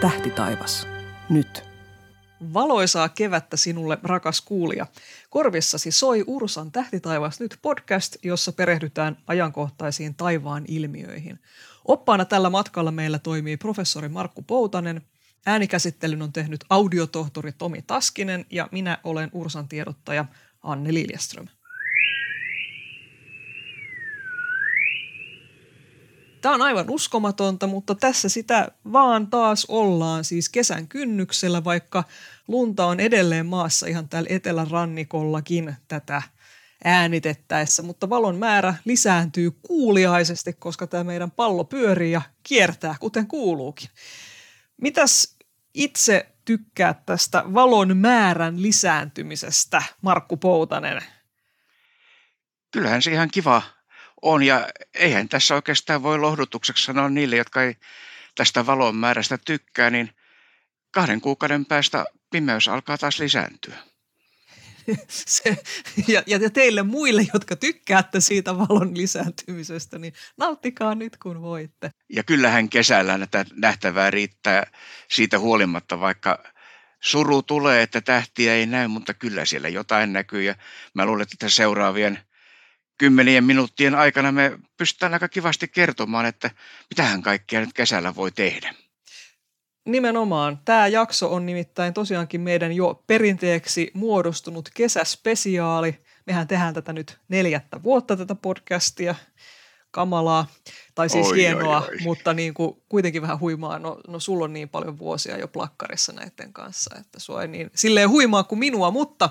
Tähtitaivas. Nyt. Valoisaa kevättä sinulle, rakas kuulija. Korvissasi soi Ursan Tähtitaivas nyt podcast, jossa perehdytään ajankohtaisiin taivaan ilmiöihin. Oppaana tällä matkalla meillä toimii professori Markku Poutanen, äänikäsittelyn on tehnyt audiotohtori Tomi Taskinen ja minä olen Ursan tiedottaja Anne Liljeström. Tämä on aivan uskomatonta, mutta tässä sitä vaan taas ollaan siis kesän kynnyksellä, vaikka lunta on edelleen maassa ihan täällä etelärannikollakin tätä äänitettäessä, mutta valon määrä lisääntyy kuuliaisesti, koska tämä meidän pallo pyörii ja kiertää, kuten kuuluukin. Mitäs itse tykkäät tästä valon määrän lisääntymisestä, Markku Poutanen? Kyllähän se ihan kiva on ja eihän tässä oikeastaan voi lohdutukseksi sanoa niille, jotka ei tästä valon määrästä tykkää, niin kahden kuukauden päästä pimeys alkaa taas lisääntyä. Se, ja, ja teille muille, jotka tykkäätte siitä valon lisääntymisestä, niin nauttikaa nyt kun voitte. Ja kyllähän kesällä näitä nähtävää riittää siitä huolimatta, vaikka suru tulee, että tähtiä ei näy, mutta kyllä siellä jotain näkyy. Ja mä luulen, että seuraavien kymmenien minuuttien aikana me pystytään aika kivasti kertomaan, että mitähän kaikkea nyt kesällä voi tehdä. Nimenomaan. Tämä jakso on nimittäin tosiaankin meidän jo perinteeksi muodostunut kesäspesiaali. Mehän tehdään tätä nyt neljättä vuotta tätä podcastia. Kamalaa, tai siis oi, hienoa, oi, oi. mutta niin kuin kuitenkin vähän huimaa. No, no sulla on niin paljon vuosia jo plakkarissa näiden kanssa, että sua ei niin silleen huimaa kuin minua, mutta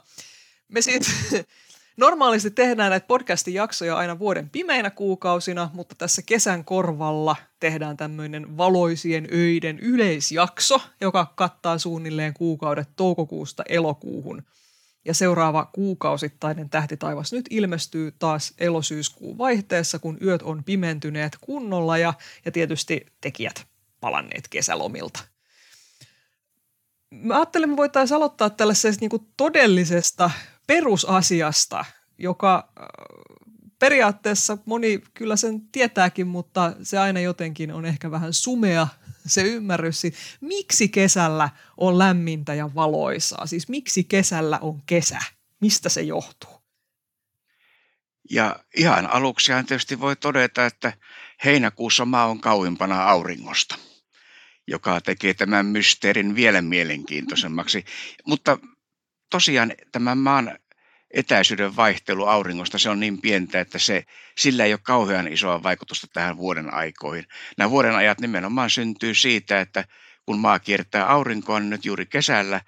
me sitten Normaalisti tehdään näitä podcastin jaksoja aina vuoden pimeinä kuukausina, mutta tässä kesän korvalla tehdään tämmöinen valoisien öiden yleisjakso, joka kattaa suunnilleen kuukaudet toukokuusta elokuuhun. Ja seuraava kuukausittainen Tähtitaivas nyt ilmestyy taas elosyyskuun vaihteessa, kun yöt on pimentyneet kunnolla ja, ja tietysti tekijät palanneet kesälomilta. Mä ajattelin, me voitaisiin aloittaa tällaisesta niin todellisesta perusasiasta, joka äh, periaatteessa moni kyllä sen tietääkin, mutta se aina jotenkin on ehkä vähän sumea se ymmärrys, miksi kesällä on lämmintä ja valoisaa. Siis miksi kesällä on kesä? Mistä se johtuu? Ja ihan aluksi tietysti voi todeta, että heinäkuussa maa on kauimpana auringosta, joka tekee tämän mysteerin vielä mielenkiintoisemmaksi. Mutta tosiaan tämän maan etäisyyden vaihtelu auringosta, se on niin pientä, että se, sillä ei ole kauhean isoa vaikutusta tähän vuoden aikoihin. Nämä vuoden ajat nimenomaan syntyy siitä, että kun maa kiertää aurinkoa, niin nyt juuri kesällä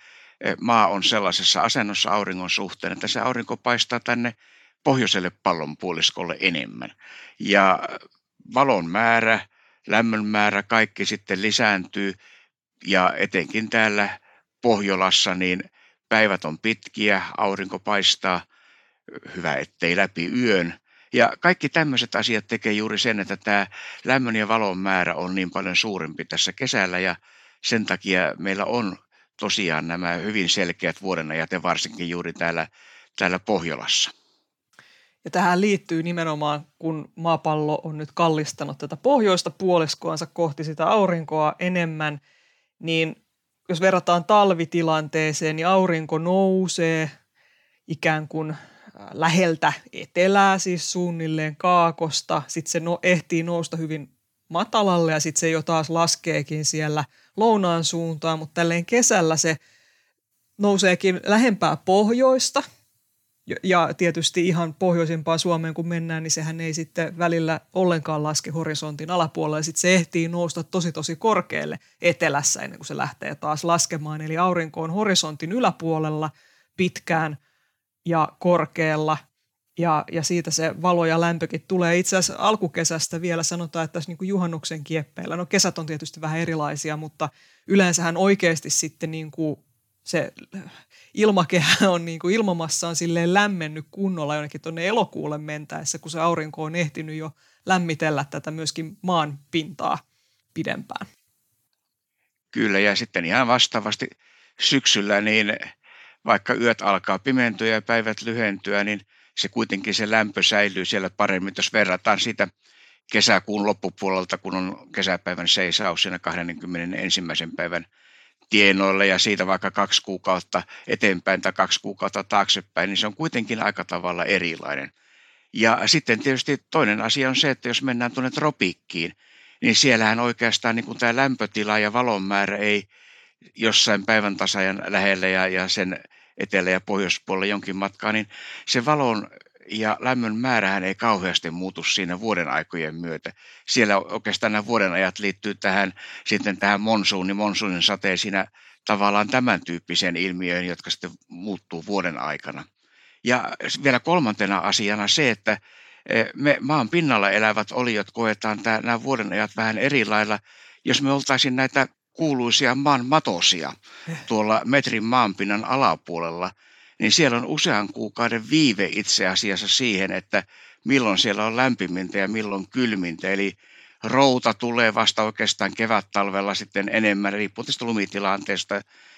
eh, maa on sellaisessa asennossa auringon suhteen, että se aurinko paistaa tänne pohjoiselle pallonpuoliskolle enemmän. Ja valon määrä, lämmön määrä, kaikki sitten lisääntyy ja etenkin täällä Pohjolassa niin – päivät on pitkiä, aurinko paistaa, hyvä ettei läpi yön. Ja kaikki tämmöiset asiat tekee juuri sen, että tämä lämmön ja valon määrä on niin paljon suurempi tässä kesällä ja sen takia meillä on tosiaan nämä hyvin selkeät vuodenajat ja varsinkin juuri täällä, täällä Pohjolassa. Ja tähän liittyy nimenomaan, kun maapallo on nyt kallistanut tätä pohjoista puoliskoansa kohti sitä aurinkoa enemmän, niin jos verrataan talvitilanteeseen, niin aurinko nousee ikään kuin äh, läheltä etelää, siis suunnilleen kaakosta. Sitten se no, ehtii nousta hyvin matalalle ja sitten se jo taas laskeekin siellä lounaan suuntaan, mutta tälleen kesällä se nouseekin lähempää pohjoista – ja tietysti ihan pohjoisimpaan Suomeen kun mennään, niin sehän ei sitten välillä ollenkaan laske horisontin alapuolella. Sitten se ehtii nousta tosi tosi korkealle etelässä ennen kuin se lähtee taas laskemaan. Eli aurinko on horisontin yläpuolella pitkään ja korkealla ja, ja siitä se valo ja lämpökin tulee. Itse asiassa alkukesästä vielä sanotaan, että tässä niin kuin juhannuksen kieppeillä, no kesät on tietysti vähän erilaisia, mutta yleensähän oikeasti sitten niin kuin se ilmakehä on niin kuin ilmamassa on silleen lämmennyt kunnolla jonnekin tuonne elokuulle mentäessä, kun se aurinko on ehtinyt jo lämmitellä tätä myöskin maan pintaa pidempään. Kyllä, ja sitten ihan vastaavasti syksyllä, niin vaikka yöt alkaa pimentyä ja päivät lyhentyä, niin se kuitenkin se lämpö säilyy siellä paremmin, jos verrataan sitä kesäkuun loppupuolelta, kun on kesäpäivän seisaus siinä 21. päivän tienoille ja siitä vaikka kaksi kuukautta eteenpäin tai kaksi kuukautta taaksepäin, niin se on kuitenkin aika tavalla erilainen. Ja sitten tietysti toinen asia on se, että jos mennään tuonne tropiikkiin, niin siellähän oikeastaan niin kuin tämä lämpötila ja valon määrä ei jossain päivän tasajan lähellä ja, ja sen etelä- ja pohjoispuolella jonkin matkaa, niin se valon ja lämmön määrähän ei kauheasti muutu siinä vuoden aikojen myötä. Siellä oikeastaan nämä vuoden ajat liittyy tähän, sitten tähän monsuuni, monsuunin sateen siinä tavallaan tämän tyyppiseen ilmiöön, jotka sitten muuttuu vuoden aikana. Ja vielä kolmantena asiana se, että e, me maan pinnalla elävät oliot koetaan tämä, nämä vuoden ajat vähän eri lailla. Jos me oltaisiin näitä kuuluisia maan matosia tuolla metrin maanpinnan alapuolella, niin siellä on usean kuukauden viive itse asiassa siihen, että milloin siellä on lämpimintä ja milloin kylmintä. Eli routa tulee vasta oikeastaan kevät-talvella sitten enemmän, riippuen tästä lumitilanteesta.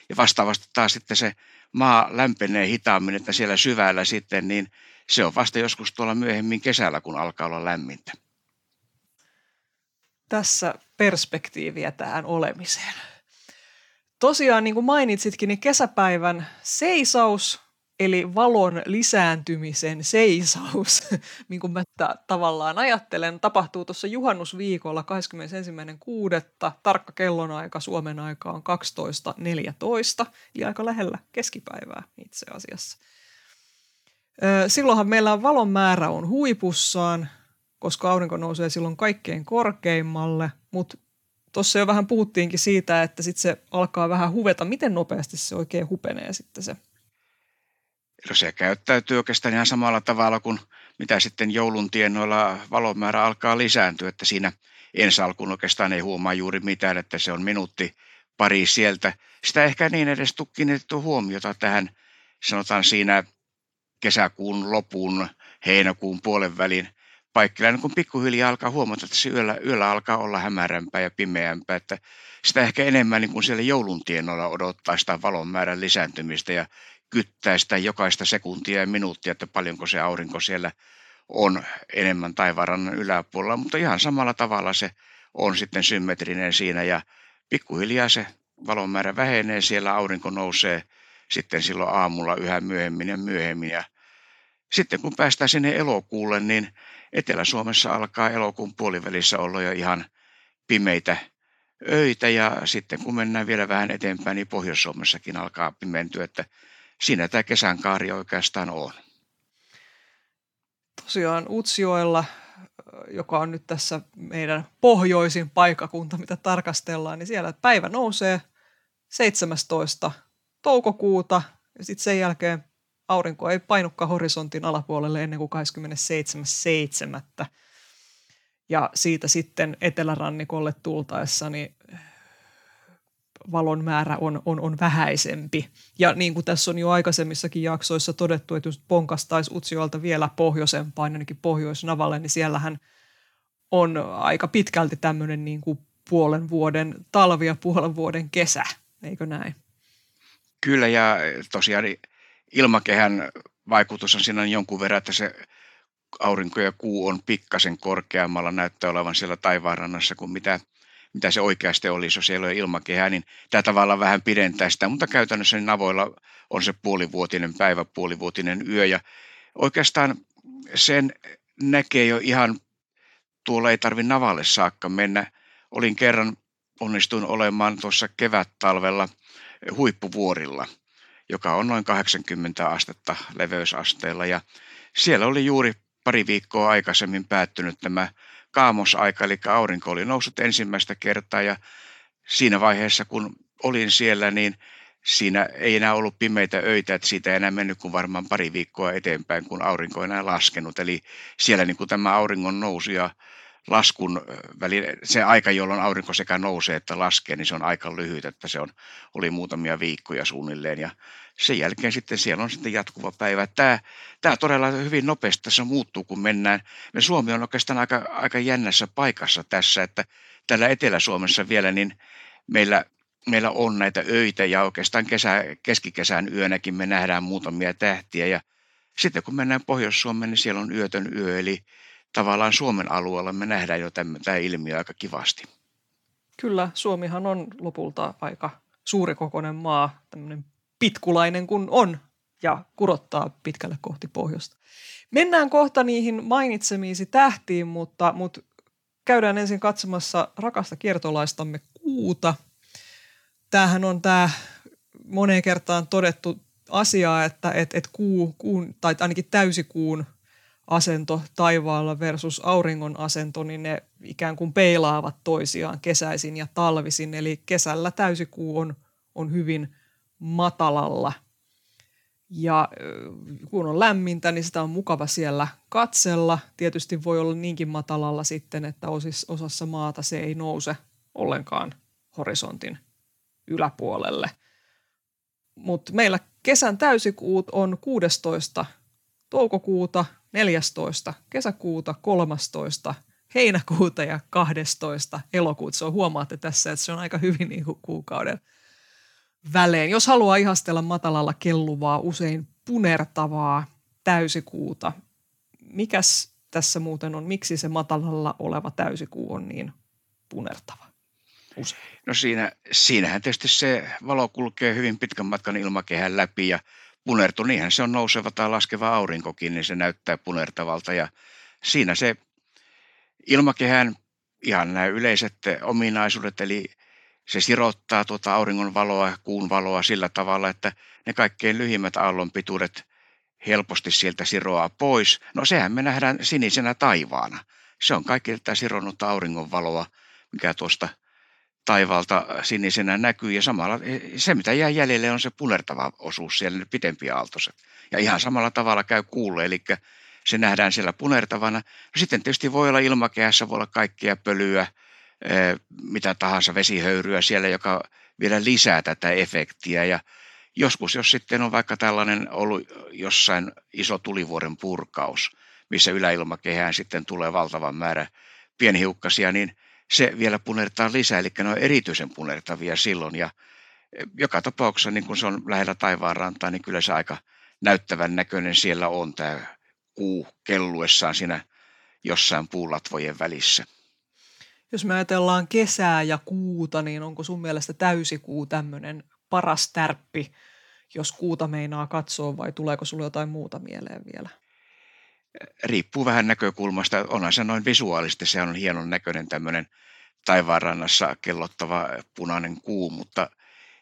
Ja vastaavasti taas sitten se maa lämpenee hitaammin, että siellä syvällä sitten, niin se on vasta joskus tuolla myöhemmin kesällä, kun alkaa olla lämmintä. Tässä perspektiiviä tähän olemiseen. Tosiaan, niin kuin mainitsitkin, niin kesäpäivän seisaus eli valon lisääntymisen seisaus, niin kuin mä t- tavallaan ajattelen, tapahtuu tuossa juhannusviikolla 21.6. Tarkka kellonaika Suomen aika on 12.14, eli aika lähellä keskipäivää itse asiassa. Silloinhan meillä valon määrä on huipussaan, koska aurinko nousee silloin kaikkein korkeimmalle, mutta tuossa jo vähän puhuttiinkin siitä, että sitten se alkaa vähän huveta. Miten nopeasti se oikein hupenee sitten se No se käyttäytyy oikeastaan ihan samalla tavalla kuin mitä sitten joulun tienoilla valomäärä alkaa lisääntyä, että siinä ensi alkuun oikeastaan ei huomaa juuri mitään, että se on minuutti pari sieltä. Sitä ehkä niin edes kiinnitetty huomiota tähän, sanotaan siinä kesäkuun lopun, heinäkuun puolen välin paikkeilla, kun pikkuhiljaa alkaa huomata, että se yöllä, yöllä alkaa olla hämärämpää ja pimeämpää, että sitä ehkä enemmän niin kuin siellä joulun tienoilla odottaa sitä valon määrän lisääntymistä ja kyttää sitä jokaista sekuntia ja minuuttia, että paljonko se aurinko siellä on enemmän taivaanrannan yläpuolella, mutta ihan samalla tavalla se on sitten symmetrinen siinä ja pikkuhiljaa se valonmäärä vähenee, siellä aurinko nousee sitten silloin aamulla yhä myöhemmin ja myöhemmin. Ja sitten kun päästään sinne elokuulle, niin Etelä-Suomessa alkaa elokuun puolivälissä olla jo ihan pimeitä öitä ja sitten kun mennään vielä vähän eteenpäin, niin Pohjois-Suomessakin alkaa pimentyä, että siinä tämä kesän kaari oikeastaan on. Tosiaan Utsjoella, joka on nyt tässä meidän pohjoisin paikakunta, mitä tarkastellaan, niin siellä päivä nousee 17. toukokuuta ja sitten sen jälkeen aurinko ei painukka horisontin alapuolelle ennen kuin 27.7. Ja siitä sitten etelärannikolle tultaessa niin valon määrä on, on, on vähäisempi. Ja niin kuin tässä on jo aikaisemmissakin jaksoissa todettu, että jos ponkastaisi Utsiolta vielä pohjoisempaan, ainakin pohjoisnavalle, niin siellähän on aika pitkälti tämmöinen niin kuin puolen vuoden talvi ja puolen vuoden kesä, eikö näin? Kyllä ja tosiaan ilmakehän vaikutus on siinä jonkun verran, että se aurinko ja kuu on pikkasen korkeammalla, näyttää olevan siellä taivaanrannassa kuin mitä – mitä se oikeasti olisi, jos ei ole ilmakehää, niin tämä tavallaan vähän pidentää sitä, mutta käytännössä niin avoilla on se puolivuotinen päivä, puolivuotinen yö ja oikeastaan sen näkee jo ihan, tuolla ei tarvi navalle saakka mennä. Olin kerran, onnistuin olemaan tuossa kevät-talvella huippuvuorilla, joka on noin 80 astetta leveysasteella ja siellä oli juuri pari viikkoa aikaisemmin päättynyt tämä kaamosaika, eli aurinko oli noussut ensimmäistä kertaa ja siinä vaiheessa, kun olin siellä, niin siinä ei enää ollut pimeitä öitä, että siitä ei enää mennyt kuin varmaan pari viikkoa eteenpäin, kun aurinko ei enää laskenut. Eli siellä niin kuin tämä auringon nousu ja laskun välillä, se aika, jolloin aurinko sekä nousee että laskee, niin se on aika lyhyt, että se on, oli muutamia viikkoja suunnilleen ja sen jälkeen sitten siellä on sitten jatkuva päivä. Tämä, tämä todella hyvin nopeasti tässä muuttuu, kun mennään. Me Suomi on oikeastaan aika, aika jännässä paikassa tässä, että täällä Etelä-Suomessa vielä niin meillä, meillä on näitä öitä ja oikeastaan kesä, keskikesän yönäkin me nähdään muutamia tähtiä ja sitten kun mennään Pohjois-Suomeen, niin siellä on yötön yö, eli tavallaan Suomen alueella me nähdään jo tämä ilmiö aika kivasti. Kyllä, Suomihan on lopulta aika suurikokoinen maa, tämmöinen pitkulainen kun on ja kurottaa pitkälle kohti pohjoista. Mennään kohta niihin mainitsemiisi tähtiin, mutta, mutta käydään ensin katsomassa rakasta kiertolaistamme kuuta. Tämähän on tämä moneen kertaan todettu asia, että et, et kuu, kuun, tai ainakin täysikuun asento taivaalla versus auringon asento, niin ne ikään kuin peilaavat toisiaan kesäisin ja talvisin. Eli kesällä täysikuu on, on hyvin matalalla. Ja kun on lämmintä, niin sitä on mukava siellä katsella. Tietysti voi olla niinkin matalalla sitten, että osassa maata se ei nouse ollenkaan horisontin yläpuolelle. Mutta meillä kesän täysikuut on 16. toukokuuta, 14. kesäkuuta, 13. heinäkuuta ja 12. elokuuta. Se on, huomaatte tässä, että se on aika hyvin niin kuin kuukauden välein. Jos haluaa ihastella matalalla kelluvaa, usein punertavaa täysikuuta, mikäs tässä muuten on, miksi se matalalla oleva täysikuu on niin punertava? Usein. No siinä, siinähän tietysti se valo kulkee hyvin pitkän matkan ilmakehän läpi ja punertu, niinhän se on nouseva tai laskeva aurinkokin, niin se näyttää punertavalta ja siinä se ilmakehän ihan nämä yleiset ominaisuudet, eli se sirottaa tuota auringon valoa, kuun valoa sillä tavalla, että ne kaikkein lyhimmät aallonpituudet helposti sieltä siroaa pois. No sehän me nähdään sinisenä taivaana. Se on kaikki tätä sironnutta auringon valoa, mikä tuosta taivaalta sinisenä näkyy ja samalla se mitä jää jäljelle on se punertava osuus siellä, ne pitempi aaltoiset. Ja ihan samalla tavalla käy kuulle, eli se nähdään siellä punertavana. No sitten tietysti voi olla ilmakehässä, voi olla kaikkia pölyä, mitä tahansa vesihöyryä siellä, joka vielä lisää tätä efektiä ja joskus, jos sitten on vaikka tällainen ollut jossain iso tulivuoren purkaus, missä yläilmakehään sitten tulee valtavan määrä pienhiukkasia, niin se vielä punertaa lisää, eli ne on erityisen punertavia silloin. Ja joka tapauksessa, niin kun se on lähellä taivaanrantaa, niin kyllä se aika näyttävän näköinen siellä on tämä kuu kelluessaan siinä jossain puulatvojen välissä. Jos me ajatellaan kesää ja kuuta, niin onko sun mielestä täysikuu tämmöinen paras tärppi, jos kuuta meinaa katsoa vai tuleeko sulla jotain muuta mieleen vielä? Riippuu vähän näkökulmasta. Onhan se noin visuaalisesti, se on hienon näköinen tämmöinen taivaanrannassa kellottava punainen kuu, mutta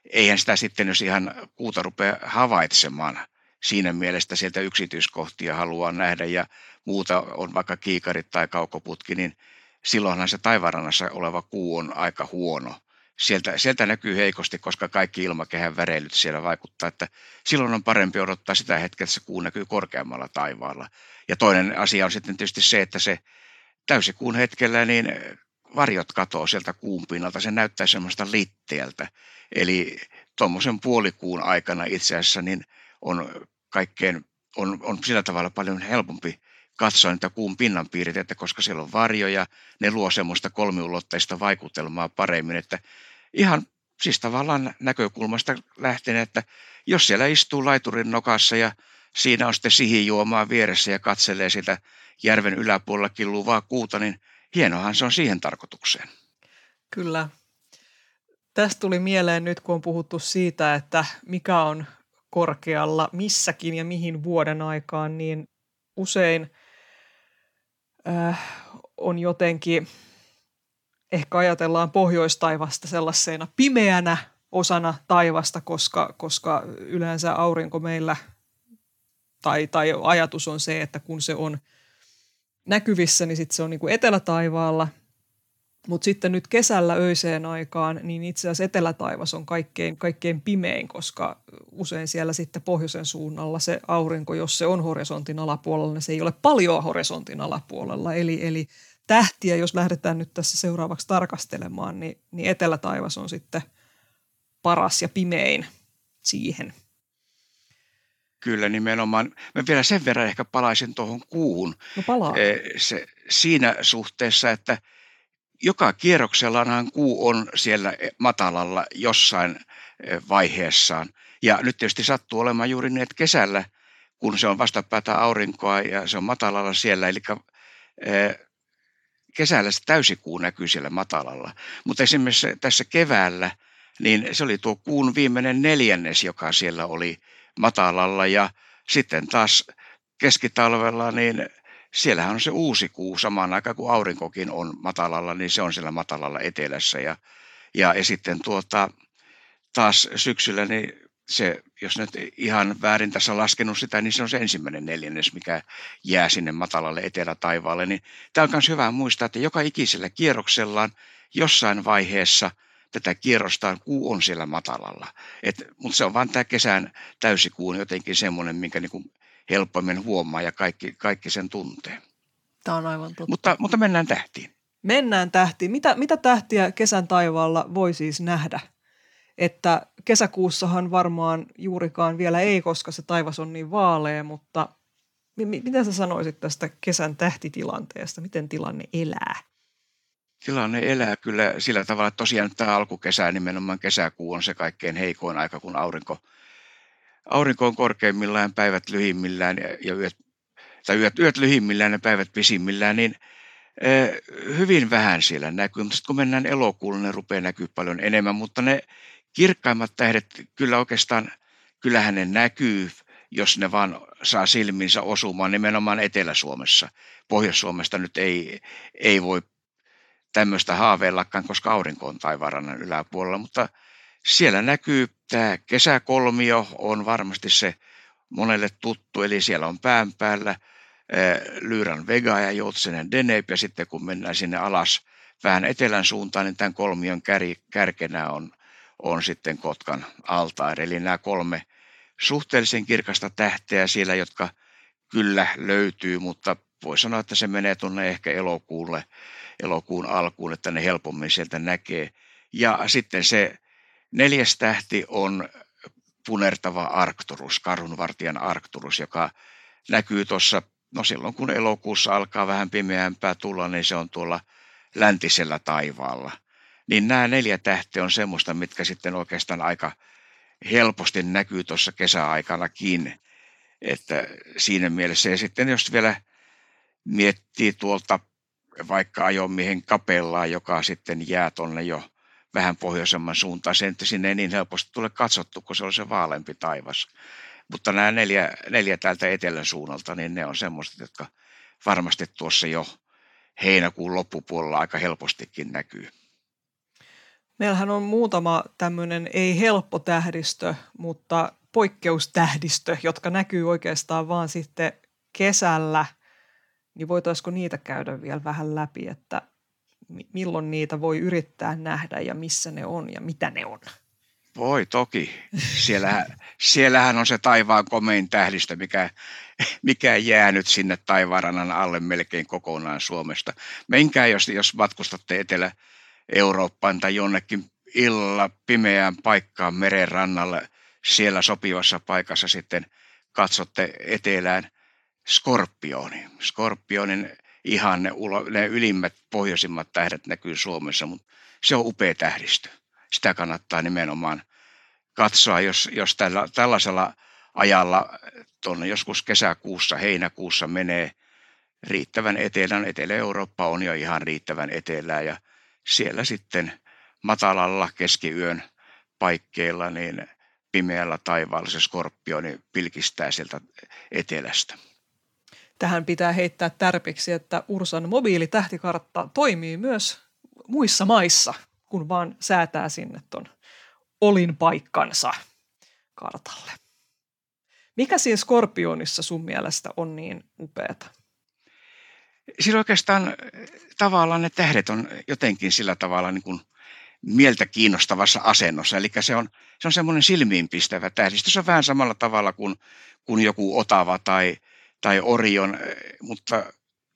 eihän sitä sitten, jos ihan kuuta rupeaa havaitsemaan, siinä mielessä sieltä yksityiskohtia haluaa nähdä ja muuta on vaikka kiikarit tai kaukoputki, niin silloinhan se taivaanrannassa oleva kuu on aika huono. Sieltä, sieltä näkyy heikosti, koska kaikki ilmakehän väreilyt siellä vaikuttaa, että silloin on parempi odottaa sitä hetkeä, että se kuu näkyy korkeammalla taivaalla. Ja toinen asia on sitten tietysti se, että se täysikuun hetkellä niin varjot katoo sieltä kuun pinnalta, se näyttää semmoista litteeltä. Eli tuommoisen puolikuun aikana itse asiassa niin on kaikkein, on, on sillä tavalla paljon helpompi katsoa niitä kuun pinnan piirteitä, koska siellä on varjoja, ne luo semmoista kolmiulotteista vaikutelmaa paremmin, että ihan siis tavallaan näkökulmasta lähtien, että jos siellä istuu laiturin nokassa ja siinä on sitten sihijuomaa vieressä ja katselee sitä järven yläpuolella killuvaa kuuta, niin hienohan se on siihen tarkoitukseen. Kyllä. Tästä tuli mieleen nyt, kun on puhuttu siitä, että mikä on korkealla missäkin ja mihin vuoden aikaan, niin usein äh, on jotenkin, ehkä ajatellaan pohjoistaivasta sellaisena pimeänä osana taivasta, koska, koska yleensä aurinko meillä, tai, tai ajatus on se, että kun se on näkyvissä, niin sitten se on niin kuin etelätaivaalla. Mutta sitten nyt kesällä öiseen aikaan, niin itse asiassa etelätaivas on kaikkein, kaikkein pimein, koska usein siellä sitten pohjoisen suunnalla se aurinko, jos se on horisontin alapuolella, niin se ei ole paljon horisontin alapuolella. Eli, eli tähtiä, jos lähdetään nyt tässä seuraavaksi tarkastelemaan, niin, niin etelätaivas on sitten paras ja pimein siihen. Kyllä nimenomaan. Mä vielä sen verran ehkä palaisin tuohon kuuhun. No palaa. Se, siinä suhteessa, että joka kierroksellahan kuu on siellä matalalla jossain vaiheessaan. Ja nyt tietysti sattuu olemaan juuri niin, että kesällä, kun se on vastapäätä aurinkoa ja se on matalalla siellä, eli kesällä se täysikuu näkyy siellä matalalla. Mutta esimerkiksi tässä keväällä, niin se oli tuo kuun viimeinen neljännes, joka siellä oli matalalla ja sitten taas keskitalvella, niin siellähän on se uusi kuu samaan aikaan kuin aurinkokin on matalalla, niin se on siellä matalalla etelässä ja, ja, ja sitten tuota, taas syksyllä, niin se, jos nyt ihan väärin tässä laskenut sitä, niin se on se ensimmäinen neljännes, mikä jää sinne matalalle etelätaivaalle. Niin tämä on myös hyvä muistaa, että joka ikisellä kierroksellaan jossain vaiheessa tätä kierrostaan kuu on siellä matalalla. Et, mutta se on vain tämä kesän täysikuun jotenkin semmoinen, minkä niin kuin helpommin huomaa ja kaikki, kaikki sen tuntee. Tämä on aivan totta. Mutta, mutta mennään tähtiin. Mennään tähtiin. Mitä, mitä tähtiä kesän taivaalla voi siis nähdä? että kesäkuussahan varmaan juurikaan vielä ei, koska se taivas on niin vaalea, mutta mitä sä sanoisit tästä kesän tähtitilanteesta? Miten tilanne elää? Tilanne elää kyllä sillä tavalla, että tosiaan tämä alkukesä, nimenomaan kesäkuu on se kaikkein heikoin aika, kun aurinko, aurinko on korkeimmillaan, päivät lyhimmillään ja yöt, tai yöt, yöt lyhimmillään ja päivät pisimmillään, niin eh, hyvin vähän siellä näkyy, mutta kun mennään elokuulle, ne rupeaa näkyy paljon enemmän, mutta ne kirkkaimmat tähdet kyllä oikeastaan, kyllähän ne näkyy, jos ne vaan saa silminsä osumaan. Nimenomaan Etelä-Suomessa. Pohjois-Suomesta nyt ei, ei voi tämmöistä haaveillakaan, koska aurinko on taivaanrannan yläpuolella, mutta siellä näkyy tämä kesäkolmio on varmasti se monelle tuttu, eli siellä on pään päällä Lyyrän Vega ja Joutsenen Deneb, ja sitten kun mennään sinne alas vähän etelän suuntaan, niin tämän kolmion kär, kärkenä on on sitten Kotkan altaari. Eli nämä kolme suhteellisen kirkasta tähteä siellä, jotka kyllä löytyy, mutta voi sanoa, että se menee tuonne ehkä elokuulle, elokuun alkuun, että ne helpommin sieltä näkee. Ja sitten se neljäs tähti on punertava Arcturus, karhunvartijan Arcturus, joka näkyy tuossa, no silloin kun elokuussa alkaa vähän pimeämpää tulla, niin se on tuolla läntisellä taivaalla – niin nämä neljä tähteä on semmoista, mitkä sitten oikeastaan aika helposti näkyy tuossa kesäaikanakin. Että siinä mielessä, ja sitten jos vielä miettii tuolta vaikka ajomiehen kapellaa, joka sitten jää tuonne jo vähän pohjoisemman suuntaan, sen, että sinne ei niin helposti tule katsottu, kun se on se vaalempi taivas. Mutta nämä neljä, neljä täältä etelän suunnalta, niin ne on semmoiset, jotka varmasti tuossa jo heinäkuun loppupuolella aika helpostikin näkyy. Meillähän on muutama tämmöinen ei helppo tähdistö, mutta poikkeustähdistö, jotka näkyy oikeastaan vaan sitten kesällä. Niin voitaisiko niitä käydä vielä vähän läpi, että milloin niitä voi yrittää nähdä ja missä ne on ja mitä ne on? Voi toki. Siellähän, siellähän on se taivaan komein tähdistö, mikä, mikä jää nyt sinne taivaanrannan alle melkein kokonaan Suomesta. Menkää, jos, jos matkustatte etelä, Eurooppaan tai jonnekin illalla pimeään paikkaan meren rannalle, siellä sopivassa paikassa sitten katsotte etelään skorpioni. Skorpionin ihan ne, ne ylimmät pohjoisimmat tähdet näkyy Suomessa, mutta se on upea tähdistö. Sitä kannattaa nimenomaan katsoa, jos, jos tällä, tällaisella ajalla tuonne joskus kesäkuussa, heinäkuussa menee riittävän etelän. Etelä-Eurooppa on jo ihan riittävän etelää ja siellä sitten matalalla keskiyön paikkeilla niin pimeällä taivaalla se skorpioni pilkistää sieltä etelästä. Tähän pitää heittää tärpiksi, että Ursan mobiilitähtikartta toimii myös muissa maissa, kun vaan säätää sinne ton olinpaikkansa kartalle. Mikä siinä skorpionissa sun mielestä on niin upeata? Sillä oikeastaan tavallaan ne tähdet on jotenkin sillä tavalla niin kuin mieltä kiinnostavassa asennossa. Eli se on, se on semmoinen silmiinpistävä tähdistö. Se on vähän samalla tavalla kuin, kuin joku Otava tai, tai Orion, mutta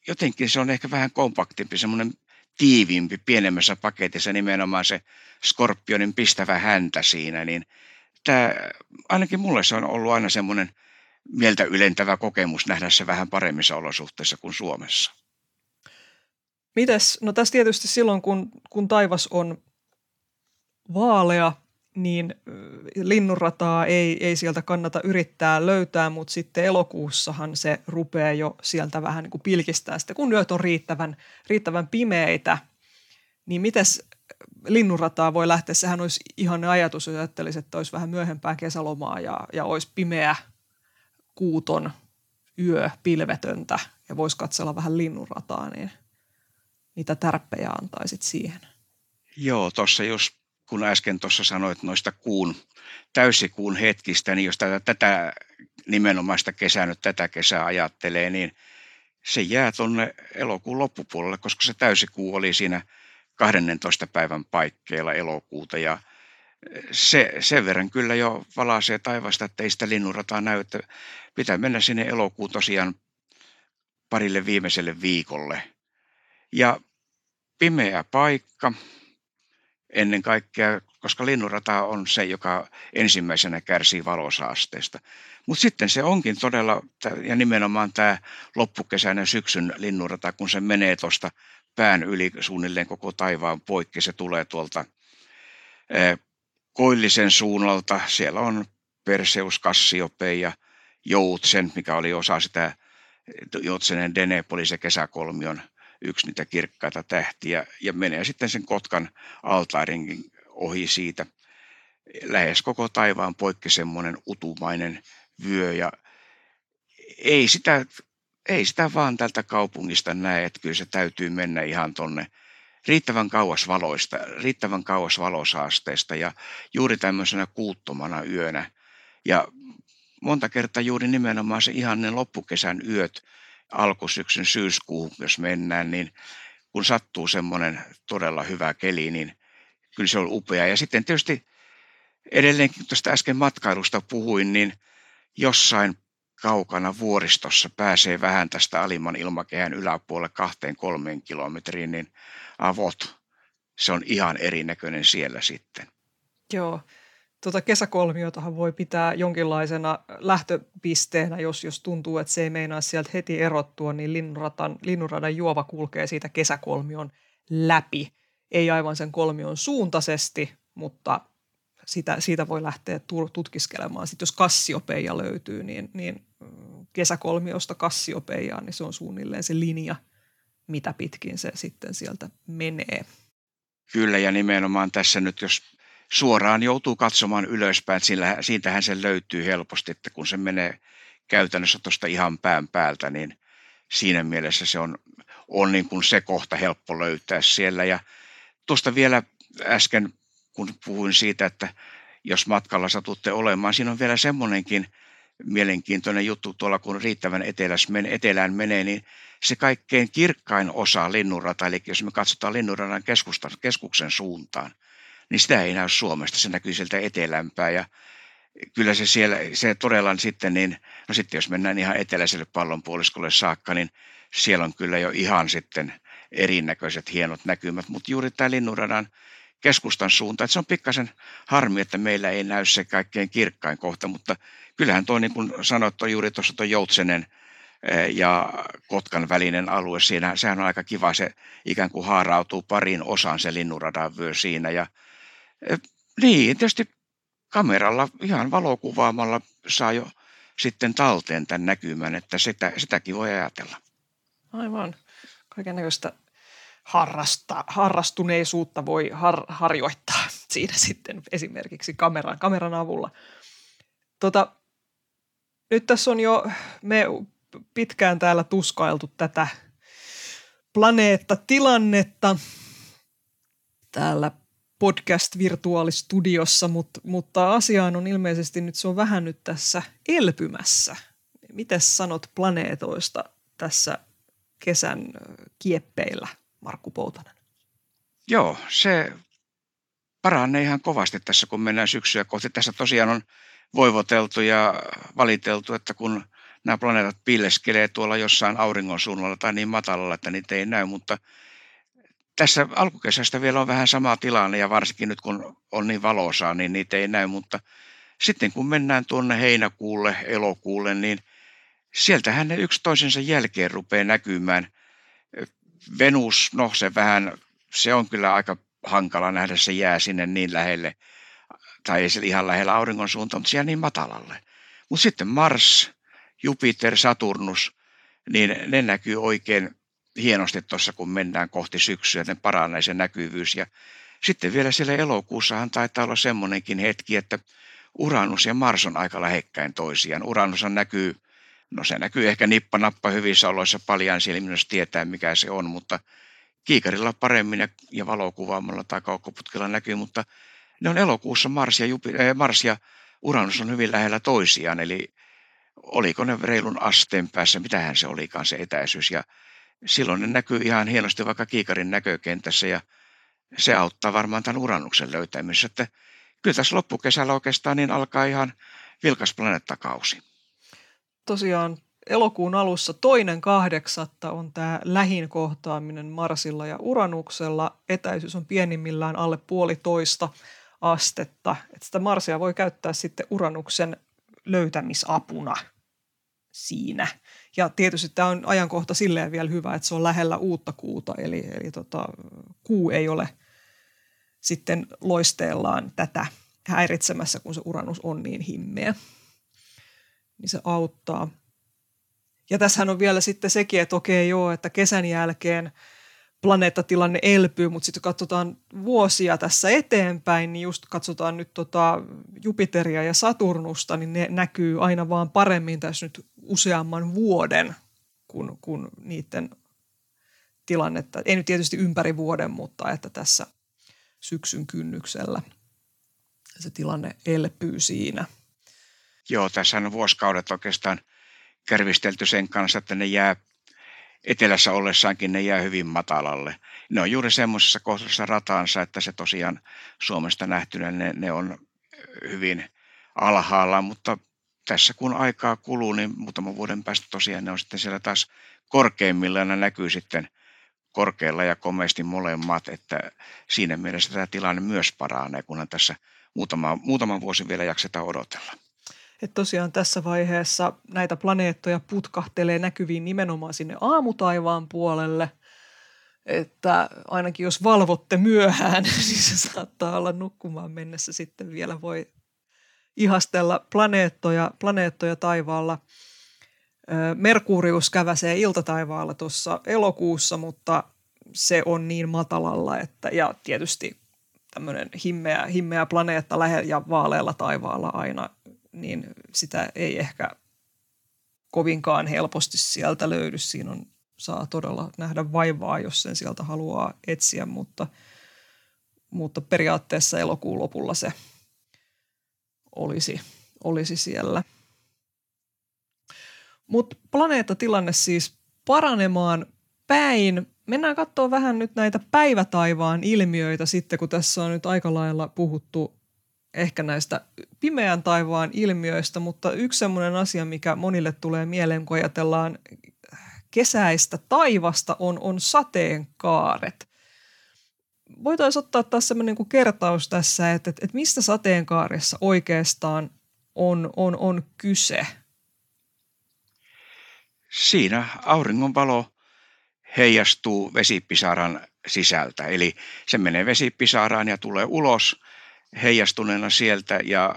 jotenkin se on ehkä vähän kompaktimpi, semmoinen tiiviimpi, pienemmässä paketissa nimenomaan se skorpionin pistävä häntä siinä, niin tämä, ainakin mulle se on ollut aina semmoinen mieltä ylentävä kokemus nähdä se vähän paremmissa olosuhteissa kuin Suomessa. Mites, no tässä tietysti silloin, kun, kun taivas on vaalea niin linnunrataa ei, ei sieltä kannata yrittää löytää, mutta sitten elokuussahan se rupeaa jo sieltä vähän niin kuin pilkistää. Sitten kun yöt on riittävän, riittävän pimeitä, niin mites linnunrataa voi lähteä? Sehän olisi ihan ajatus, jos ajattelisi, että olisi vähän myöhempää kesälomaa ja, ja olisi pimeä kuuton yö pilvetöntä ja voisi katsella vähän linnunrataa, niin niitä tärppejä antaisit siihen. Joo, tuossa jos kun äsken tuossa sanoit noista kuun, täysikuun hetkistä, niin jos tätä, tätä nimenomaista kesää nyt tätä kesää ajattelee, niin se jää tuonne elokuun loppupuolelle, koska se täysikuu oli siinä 12 päivän paikkeilla elokuuta ja se sen verran kyllä jo valaisee taivasta, että ei sitä linnunrataa näy, että pitää mennä sinne elokuun tosiaan parille viimeiselle viikolle. Ja pimeä paikka, ennen kaikkea, koska linnunrata on se, joka ensimmäisenä kärsii valosaasteesta. Mutta sitten se onkin todella, ja nimenomaan tämä loppukesäinen syksyn linnunrata, kun se menee tuosta pään yli suunnilleen koko taivaan poikki, se tulee tuolta Koillisen suunnalta. Siellä on Perseus, Kassiope ja Joutsen, mikä oli osa sitä Joutsenen Denepoli, se kesäkolmion yksi niitä kirkkaita tähtiä ja menee sitten sen Kotkan altaarinkin ohi siitä. Lähes koko taivaan poikki semmoinen utumainen vyö ja ei sitä, ei sitä vaan tältä kaupungista näe, että kyllä se täytyy mennä ihan tonne riittävän kauas valoista, riittävän kauas valosaasteesta ja juuri tämmöisenä kuuttomana yönä. Ja monta kertaa juuri nimenomaan se ihanen loppukesän yöt, alkusyksyn syyskuun, jos mennään, niin kun sattuu semmoinen todella hyvä keli, niin kyllä se on upea. Ja sitten tietysti edelleenkin tuosta äsken matkailusta puhuin, niin jossain kaukana vuoristossa pääsee vähän tästä alimman ilmakehän yläpuolelle kahteen kolmeen kilometriin, niin avot, se on ihan erinäköinen siellä sitten. Joo, tuota kesäkolmiotahan voi pitää jonkinlaisena lähtöpisteenä, jos, jos tuntuu, että se ei meinaa sieltä heti erottua, niin linnunradan, linnunradan juova kulkee siitä kesäkolmion läpi. Ei aivan sen kolmion suuntaisesti, mutta sitä, siitä voi lähteä tutkiskelemaan. Sitten jos kassiopeija löytyy, niin, niin mm, kesäkolmiosta kassiopeijaan, niin se on suunnilleen se linja, mitä pitkin se sitten sieltä menee. Kyllä, ja nimenomaan tässä nyt, jos suoraan joutuu katsomaan ylöspäin, sillä siitähän se löytyy helposti, että kun se menee käytännössä tuosta ihan pään päältä, niin siinä mielessä se on, on niin kuin se kohta helppo löytää siellä. Ja tuosta vielä äsken, kun puhuin siitä, että jos matkalla satutte olemaan, siinä on vielä semmoinenkin mielenkiintoinen juttu tuolla, kun riittävän etelään menee, niin se kaikkein kirkkain osa linnunrata, eli jos me katsotaan linnunradan keskuksen suuntaan, niin sitä ei näy Suomesta, se näkyy sieltä etelämpää ja kyllä se siellä, se todella sitten niin, no sitten jos mennään ihan eteläiselle pallonpuoliskolle saakka, niin siellä on kyllä jo ihan sitten erinäköiset hienot näkymät, mutta juuri tämä linnunradan keskustan suunta, että se on pikkasen harmi, että meillä ei näy se kaikkein kirkkain kohta, mutta kyllähän tuo niin kuin sanoit, on juuri tuossa tuo Joutsenen eh, ja Kotkan välinen alue siinä, sehän on aika kiva, se ikään kuin haarautuu pariin osaan se linnunradan vyö siinä ja niin, tietysti kameralla ihan valokuvaamalla saa jo sitten talteen tämän näkymän, että sitä, sitäkin voi ajatella. Aivan. Kaikennäköistä harrasta, harrastuneisuutta voi har, harjoittaa siinä sitten esimerkiksi kameran, kameran avulla. Tota, nyt tässä on jo me pitkään täällä tuskailtu tätä planeettatilannetta. Täällä podcast-virtuaalistudiossa, mutta, mutta asiaan on ilmeisesti nyt se on vähän nyt tässä elpymässä. Miten sanot planeetoista tässä kesän kieppeillä, Markku Poutanen? Joo, se paranee ihan kovasti tässä, kun mennään syksyä kohti. Tässä tosiaan on voivoteltu ja valiteltu, että kun nämä planeetat piileskelee tuolla jossain auringon suunnalla tai niin matalalla, että niitä ei näy, mutta – tässä alkukesästä vielä on vähän sama tilanne ja varsinkin nyt kun on niin valosaa, niin niitä ei näy, mutta sitten kun mennään tuonne heinäkuulle, elokuulle, niin sieltähän ne yksi toisensa jälkeen rupeaa näkymään. Venus, no se vähän, se on kyllä aika hankala nähdä, se jää sinne niin lähelle tai ei siellä ihan lähellä auringon suuntaan, mutta siellä niin matalalle. Mutta sitten Mars, Jupiter, Saturnus, niin ne näkyy oikein hienosti tuossa, kun mennään kohti syksyä, ne paranee se näkyvyys. Ja sitten vielä siellä elokuussahan taitaa olla semmoinenkin hetki, että Uranus ja Mars on aika lähekkäin toisiaan. Uranus näkyy, no se näkyy ehkä nippanappa hyvissä oloissa paljon silmin, jos tietää mikä se on, mutta kiikarilla paremmin ja, valokuvaamalla tai kaukkoputkella näkyy, mutta ne on elokuussa Mars ja, Jupi, äh, Mars ja Uranus on hyvin lähellä toisiaan, eli oliko ne reilun asteen päässä, mitähän se olikaan se etäisyys. Ja silloin ne näkyy ihan hienosti vaikka kiikarin näkökentässä ja se auttaa varmaan tämän uranuksen löytämisessä. Että kyllä tässä loppukesällä oikeastaan niin alkaa ihan vilkas planeettakausi. Tosiaan elokuun alussa toinen kahdeksatta on tämä lähin kohtaaminen Marsilla ja Uranuksella. Etäisyys on pienimmillään alle puolitoista astetta. Että sitä Marsia voi käyttää sitten Uranuksen löytämisapuna siinä. Ja tietysti tämä on ajankohta silleen vielä hyvä, että se on lähellä uutta kuuta, eli, eli tota, kuu ei ole sitten loisteellaan tätä häiritsemässä, kun se Uranus on niin himmeä. Niin se auttaa. Ja tässähän on vielä sitten sekin, että okei joo, että kesän jälkeen – planeettatilanne elpyy, mutta sitten katsotaan vuosia tässä eteenpäin, niin just katsotaan nyt tota Jupiteria ja Saturnusta, niin ne näkyy aina vaan paremmin tässä nyt useamman vuoden kuin, kuin niiden tilannetta. Ei nyt tietysti ympäri vuoden, mutta että tässä syksyn kynnyksellä se tilanne elpyy siinä. Joo, tässä on vuosikaudet oikeastaan kärvistelty sen kanssa, että ne jää etelässä ollessaankin ne jää hyvin matalalle. Ne on juuri semmoisessa kohdassa rataansa, että se tosiaan Suomesta nähtynä ne, ne on hyvin alhaalla, mutta tässä kun aikaa kuluu, niin muutaman vuoden päästä tosiaan ne on sitten siellä taas korkeimmillaan ne näkyy sitten korkealla ja komeasti molemmat, että siinä mielessä tämä tilanne myös paranee, kunhan tässä muutama, muutama vuosi vielä jaksetaan odotella. Et tosiaan tässä vaiheessa näitä planeettoja putkahtelee näkyviin nimenomaan sinne aamutaivaan puolelle. Että ainakin jos valvotte myöhään, niin se saattaa olla nukkumaan mennessä sitten vielä voi ihastella planeettoja, planeettoja taivaalla. Merkurius käväsee iltataivaalla tuossa elokuussa, mutta se on niin matalalla, että ja tietysti tämmöinen himmeä, himmeä planeetta lähellä ja vaalealla taivaalla aina niin sitä ei ehkä kovinkaan helposti sieltä löydy. Siinä on, saa todella nähdä vaivaa, jos sen sieltä haluaa etsiä, mutta, mutta periaatteessa elokuun lopulla se olisi, olisi siellä. Mutta planeettatilanne siis paranemaan päin. Mennään katsoa vähän nyt näitä päivätaivaan ilmiöitä sitten, kun tässä on nyt aika lailla puhuttu ehkä näistä pimeän taivaan ilmiöistä, mutta yksi semmoinen asia, mikä monille tulee mieleen, kun ajatellaan kesäistä taivasta, on, on sateenkaaret. Voitaisiin ottaa taas semmoinen niin kertaus tässä, että, että, että mistä sateenkaaressa oikeastaan on, on, on kyse? Siinä auringonvalo heijastuu vesipisaran sisältä. Eli se menee vesipisaraan ja tulee ulos – heijastuneena sieltä ja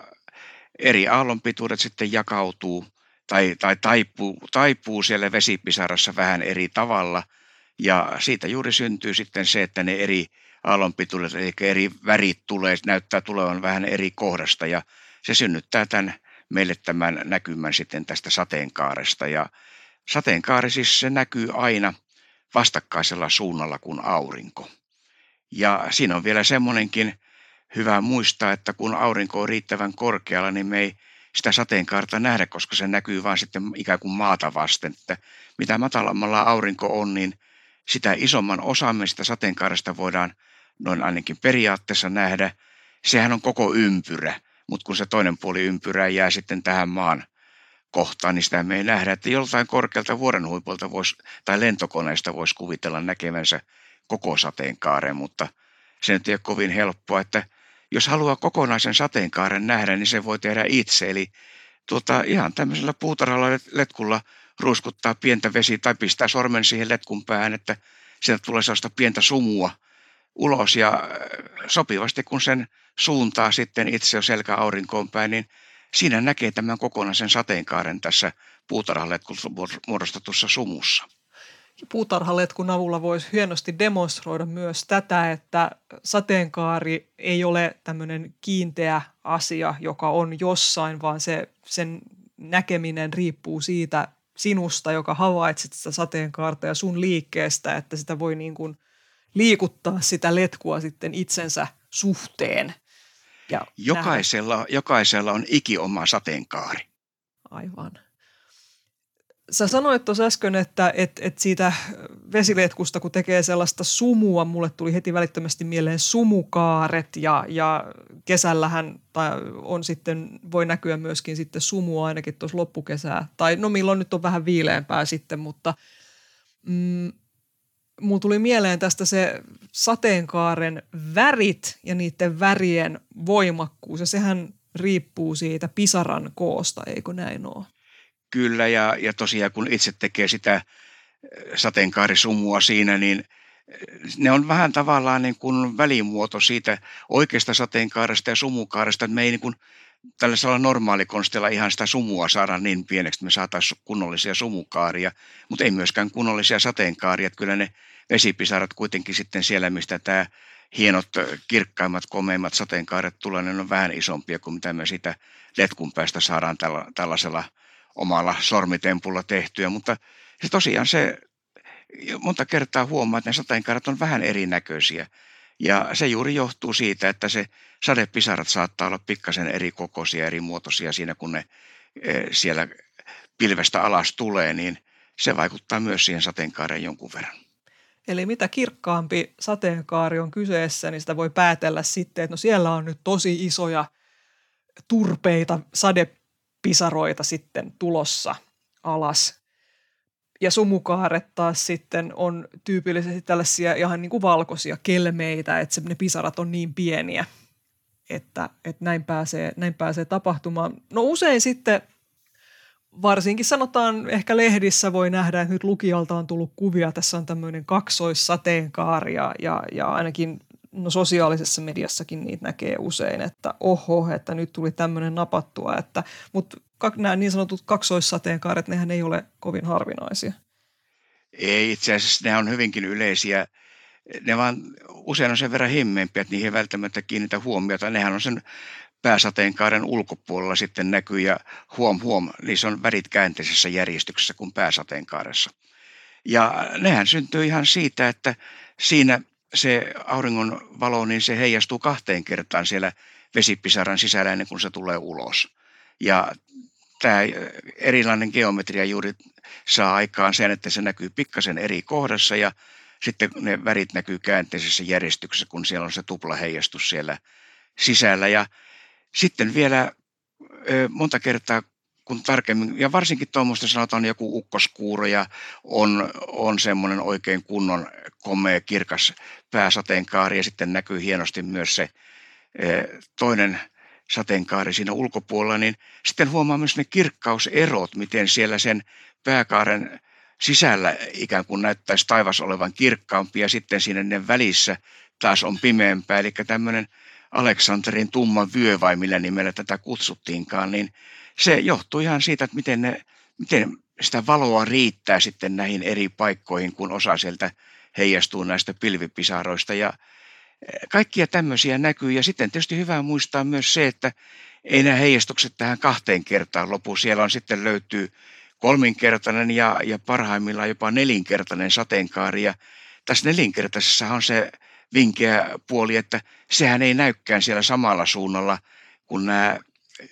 eri aallonpituudet sitten jakautuu tai, tai taipuu, taipuu siellä vesipisarassa vähän eri tavalla. Ja siitä juuri syntyy sitten se, että ne eri aallonpituudet, eli eri värit tulee, näyttää tulevan vähän eri kohdasta ja se synnyttää tämän, meille tämän näkymän sitten tästä sateenkaaresta. Ja sateenkaari siis se näkyy aina vastakkaisella suunnalla kuin aurinko. Ja siinä on vielä semmoinenkin hyvä muistaa, että kun aurinko on riittävän korkealla, niin me ei sitä sateenkaarta nähdä, koska se näkyy vain sitten ikään kuin maata vasten. Että mitä matalammalla aurinko on, niin sitä isomman osamme sitä sateenkaaresta voidaan noin ainakin periaatteessa nähdä. Sehän on koko ympyrä, mutta kun se toinen puoli ympyrää jää sitten tähän maan kohtaan, niin sitä me ei nähdä. Että joltain korkealta vuoren huipulta voisi, tai lentokoneesta voisi kuvitella näkevänsä koko sateenkaaren, mutta se nyt ei ole kovin helppoa, että jos haluaa kokonaisen sateenkaaren nähdä, niin se voi tehdä itse. Eli tuota, ihan tämmöisellä puutarhalla letkulla ruiskuttaa pientä vesi tai pistää sormen siihen letkun päähän, että sieltä tulee sellaista pientä sumua ulos ja sopivasti kun sen suuntaa sitten itse jo selkä aurinkoon päin, niin siinä näkee tämän kokonaisen sateenkaaren tässä puutarhalle muodostetussa sumussa. Puutarhaletkun avulla voisi hienosti demonstroida myös tätä, että sateenkaari ei ole tämmöinen kiinteä asia, joka on jossain, vaan se, sen näkeminen riippuu siitä sinusta, joka havaitset sitä sateenkaarta ja sun liikkeestä, että sitä voi niin kuin liikuttaa sitä letkua sitten itsensä suhteen. Ja jokaisella, jokaisella on iki oma sateenkaari. Aivan. Sä sanoit tuossa äsken, että et, et siitä vesiletkusta, kun tekee sellaista sumua, mulle tuli heti välittömästi mieleen sumukaaret ja, ja kesällähän tai on sitten, voi näkyä myöskin sitten sumua ainakin tuossa loppukesää. Tai no milloin nyt on vähän viileämpää sitten, mutta mm, mulla tuli mieleen tästä se sateenkaaren värit ja niiden värien voimakkuus ja sehän riippuu siitä pisaran koosta, eikö näin ole? Kyllä, ja, ja tosiaan kun itse tekee sitä äh, sateenkaarisumua siinä, niin äh, ne on vähän tavallaan niin kuin välimuoto siitä oikeasta sateenkaaresta ja sumukaaresta, että me ei niin kuin tällaisella normaalikonstilla ihan sitä sumua saada niin pieneksi, että me saataisiin kunnollisia sumukaaria, mutta ei myöskään kunnollisia sateenkaaria. Että kyllä ne vesipisarat kuitenkin sitten siellä, mistä tämä hienot, kirkkaimmat, komeimmat sateenkaaret tulee, ne on vähän isompia kuin mitä me sitä letkun päästä saadaan tällaisella omalla sormitempulla tehtyä, mutta se tosiaan se monta kertaa huomaa, että ne sateenkaaret on vähän erinäköisiä. Ja se juuri johtuu siitä, että se sadepisarat saattaa olla pikkasen eri kokoisia, eri muotoisia siinä, kun ne e, siellä pilvestä alas tulee, niin se vaikuttaa myös siihen sateenkaareen jonkun verran. Eli mitä kirkkaampi sateenkaari on kyseessä, niin sitä voi päätellä sitten, että no siellä on nyt tosi isoja turpeita sadepisaroita sitten tulossa alas. Ja sumukaaret taas sitten on tyypillisesti tällaisia ihan niin kuin valkoisia kelmeitä, että ne pisarat on niin pieniä, että, että näin, pääsee, näin pääsee tapahtumaan. No usein sitten varsinkin sanotaan ehkä lehdissä voi nähdä, että nyt lukijalta on tullut kuvia. Tässä on tämmöinen kaksoissateenkaari ja, ja ainakin no sosiaalisessa mediassakin niitä näkee usein, että oho, että nyt tuli tämmöinen napattua. Että, mutta nämä niin sanotut kaksoissateenkaaret, nehän ei ole kovin harvinaisia. Ei, itse asiassa ne on hyvinkin yleisiä. Ne vaan usein on sen verran himmeempiä, että niihin ei välttämättä kiinnitä huomiota. Nehän on sen pääsateenkaaren ulkopuolella sitten näkyy ja huom huom, niissä on värit käänteisessä järjestyksessä kuin pääsateenkaaressa. Ja nehän syntyy ihan siitä, että siinä se auringon valo, niin se heijastuu kahteen kertaan siellä vesipisaran sisällä ennen kuin se tulee ulos. Ja tämä erilainen geometria juuri saa aikaan sen, että se näkyy pikkasen eri kohdassa ja sitten ne värit näkyy käänteisessä järjestyksessä, kun siellä on se tupla heijastus siellä sisällä. Ja sitten vielä monta kertaa, kun tarkemmin, ja varsinkin tuommoista sanotaan joku ukkoskuuro ja on, on semmoinen oikein kunnon komea, kirkas pääsateenkaari ja sitten näkyy hienosti myös se toinen sateenkaari siinä ulkopuolella, niin sitten huomaa myös ne kirkkauserot, miten siellä sen pääkaaren sisällä ikään kuin näyttäisi taivas olevan kirkkaampi ja sitten siinä ne välissä taas on pimeämpää. Eli tämmöinen Aleksanterin tumma vyö vai millä nimellä tätä kutsuttiinkaan, niin se johtuu ihan siitä, että miten, ne, miten sitä valoa riittää sitten näihin eri paikkoihin, kun osa sieltä heijastuu näistä pilvipisaroista ja eh, kaikkia tämmöisiä näkyy. Ja sitten tietysti hyvä muistaa myös se, että ei nämä heijastukset tähän kahteen kertaan lopu. Siellä on sitten löytyy kolminkertainen ja, ja parhaimmillaan jopa nelinkertainen sateenkaari. Ja tässä nelinkertaisessa on se vinkeä puoli, että sehän ei näykään siellä samalla suunnalla kuin nämä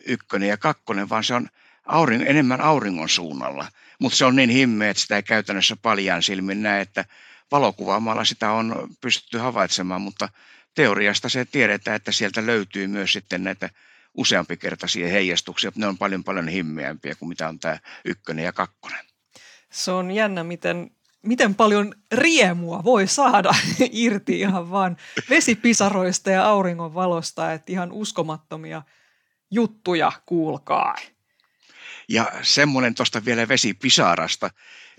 ykkönen ja kakkonen, vaan se on auring, enemmän auringon suunnalla. Mutta se on niin himmeä, että sitä ei käytännössä paljaan silmin näe, että valokuvaamalla sitä on pystytty havaitsemaan, mutta teoriasta se tiedetään, että sieltä löytyy myös sitten näitä useampikertaisia heijastuksia, ne on paljon paljon himmeämpiä kuin mitä on tämä ykkönen ja kakkonen. Se on jännä, miten miten paljon riemua voi saada irti ihan vaan vesipisaroista ja auringon valosta, että ihan uskomattomia juttuja kuulkaa. Ja semmoinen tuosta vielä vesipisarasta,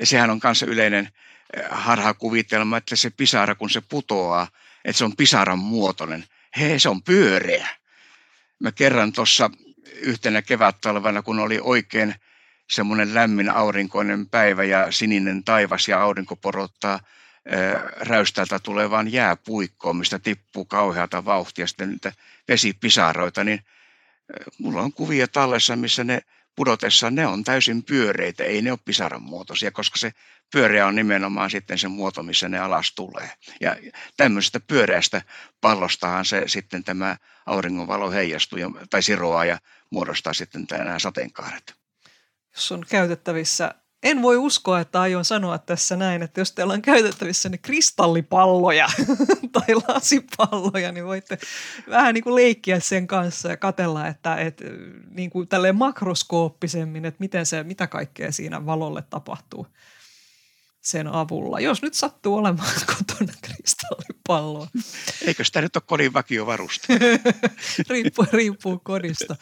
sehän on kanssa yleinen eh, harhakuvitelma, että se pisara kun se putoaa, että se on pisaran muotoinen. Hei, se on pyöreä. Mä kerran tuossa yhtenä kevättalvena, kun oli oikein semmoinen lämmin aurinkoinen päivä ja sininen taivas ja aurinko porottaa räystältä tulevaan jääpuikkoon, mistä tippuu kauheata vauhtia sitten niitä vesipisaroita, niin mulla on kuvia tallessa, missä ne pudotessaan ne on täysin pyöreitä, ei ne ole pisaran muotoisia, koska se pyöreä on nimenomaan sitten se muoto, missä ne alas tulee. Ja tämmöisestä pyöreästä pallostahan se sitten tämä auringonvalo heijastuu tai siroaa ja muodostaa sitten nämä sateenkaaret. Jos on käytettävissä en voi uskoa, että aion sanoa tässä näin, että jos teillä on käytettävissä ne kristallipalloja tai lasipalloja, niin voitte vähän niin kuin leikkiä sen kanssa ja katella, että, että niin kuin tälleen makroskooppisemmin, että miten se, mitä kaikkea siinä valolle tapahtuu sen avulla. Jos nyt sattuu olemaan kotona kristallipalloa. Eikö sitä nyt ole kodin vakiovarusta? riippuu, riippuu kodista.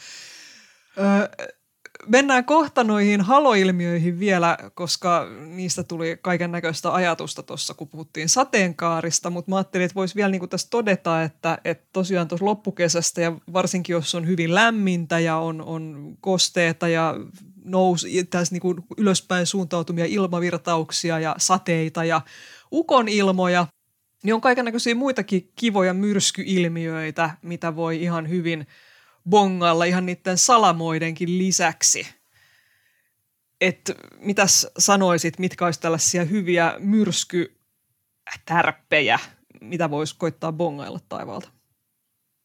Mennään kohta noihin haloilmiöihin vielä, koska niistä tuli kaiken näköistä ajatusta tuossa, kun puhuttiin sateenkaarista, mutta mä ajattelin, että voisi vielä niin tässä todeta, että, että tosiaan tuossa loppukesästä ja varsinkin jos on hyvin lämmintä ja on, on kosteita ja nous, tässä niin kuin ylöspäin suuntautumia ilmavirtauksia ja sateita ja ukonilmoja, niin on kaiken näköisiä muitakin kivoja myrskyilmiöitä, mitä voi ihan hyvin – bongailla ihan niiden salamoidenkin lisäksi. Että mitäs sanoisit, mitkä olisi tällaisia hyviä myrskytärppejä, mitä voisi koittaa bongailla taivaalta?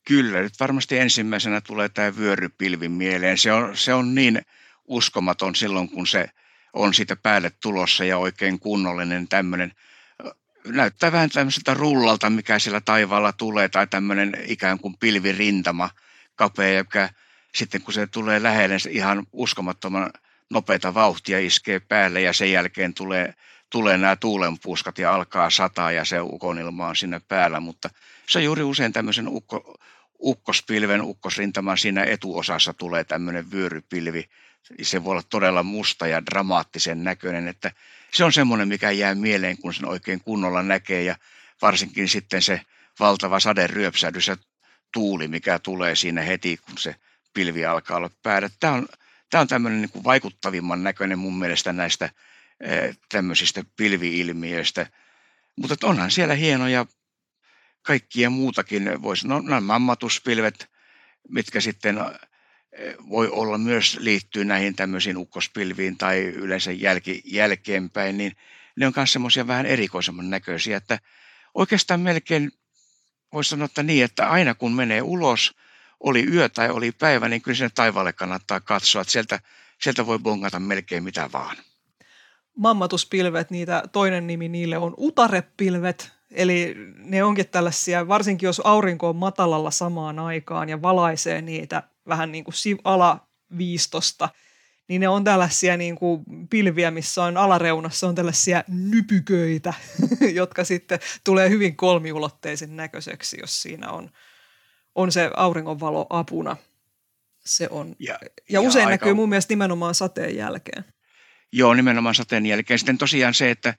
Kyllä, nyt varmasti ensimmäisenä tulee tämä vyörypilvi mieleen. Se on, se on niin uskomaton silloin, kun se on siitä päälle tulossa ja oikein kunnollinen tämmöinen näyttää vähän tämmöiseltä rullalta, mikä siellä taivaalla tulee, tai tämmöinen ikään kuin pilvirintama – kapea, joka sitten kun se tulee lähelle, se ihan uskomattoman nopeita vauhtia iskee päälle ja sen jälkeen tulee, tulee nämä tuulenpuskat ja alkaa sataa ja se ukonilma on sinne päällä, mutta se on juuri usein tämmöisen ukko, ukkospilven, ukkosrintaman siinä etuosassa tulee tämmöinen vyörypilvi. Se voi olla todella musta ja dramaattisen näköinen, että se on semmoinen, mikä jää mieleen, kun sen oikein kunnolla näkee ja varsinkin sitten se valtava saderyöpsähdys ja tuuli, mikä tulee siinä heti, kun se pilvi alkaa olla päällä. Tämä on, tämä on tämmöinen niin kuin vaikuttavimman näköinen mun mielestä näistä eh, tämmöisistä pilviilmiöistä. Mutta onhan siellä hienoja kaikkia muutakin. Voisi, no, nämä mammatuspilvet, mitkä sitten eh, voi olla myös liittyy näihin tämmöisiin ukkospilviin tai yleensä jälki, jälkeenpäin, niin ne on myös semmoisia vähän erikoisemman näköisiä, että oikeastaan melkein voisi sanoa, että niin, että aina kun menee ulos, oli yö tai oli päivä, niin kyllä sinne taivaalle kannattaa katsoa, että sieltä, sieltä voi bongata melkein mitä vaan. Mammatuspilvet, niitä, toinen nimi niille on utarepilvet, eli ne onkin tällaisia, varsinkin jos aurinko on matalalla samaan aikaan ja valaisee niitä vähän niin kuin alaviistosta – niin ne on tällaisia niin kuin pilviä, missä on alareunassa on tällaisia nypyköitä, jotka sitten tulee hyvin kolmiulotteisen näköiseksi, jos siinä on, on se auringonvalo apuna. Se on. Ja, ja, ja usein aika... näkyy mun mielestä nimenomaan sateen jälkeen. Joo, nimenomaan sateen jälkeen. Sitten tosiaan se, että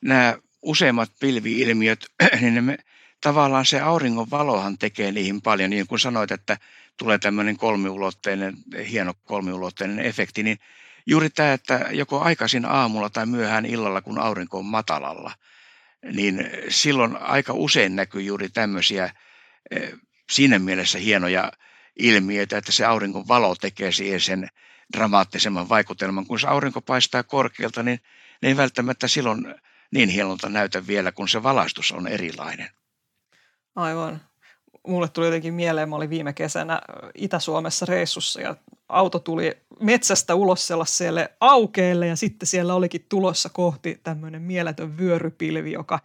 nämä useimmat pilviilmiöt, niin ne, tavallaan se auringon valohan tekee niihin paljon, niin kuin sanoit, että tulee tämmöinen kolmiulotteinen, hieno kolmiulotteinen efekti, niin juuri tämä, että joko aikaisin aamulla tai myöhään illalla, kun aurinko on matalalla, niin silloin aika usein näkyy juuri tämmöisiä eh, siinä mielessä hienoja ilmiöitä, että se auringon valo tekee siihen sen dramaattisemman vaikutelman. Kun se aurinko paistaa korkealta, niin ne ei välttämättä silloin niin hienolta näytä vielä, kun se valaistus on erilainen. Aivan. Mulle tuli jotenkin mieleen, mä olin viime kesänä Itä-Suomessa reissussa ja auto tuli metsästä ulos sellaiselle aukeelle ja sitten siellä olikin tulossa kohti tämmöinen mieletön vyörypilvi, joka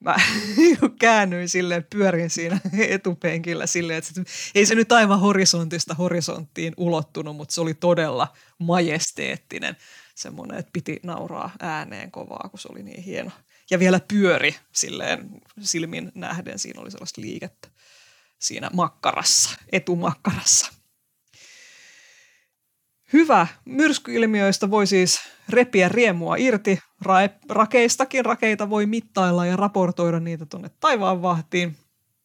mä käännyin silleen, pyörin siinä etupenkillä silleen, että ei se nyt aivan horisontista horisonttiin ulottunut, mutta se oli todella majesteettinen semmoinen, että piti nauraa ääneen kovaa, kun se oli niin hieno ja vielä pyöri silleen silmin nähden. Siinä oli sellaista liikettä siinä makkarassa, etumakkarassa. Hyvä. Myrskyilmiöistä voi siis repiä riemua irti. Ra- rakeistakin rakeita voi mittailla ja raportoida niitä tuonne taivaan vahtiin.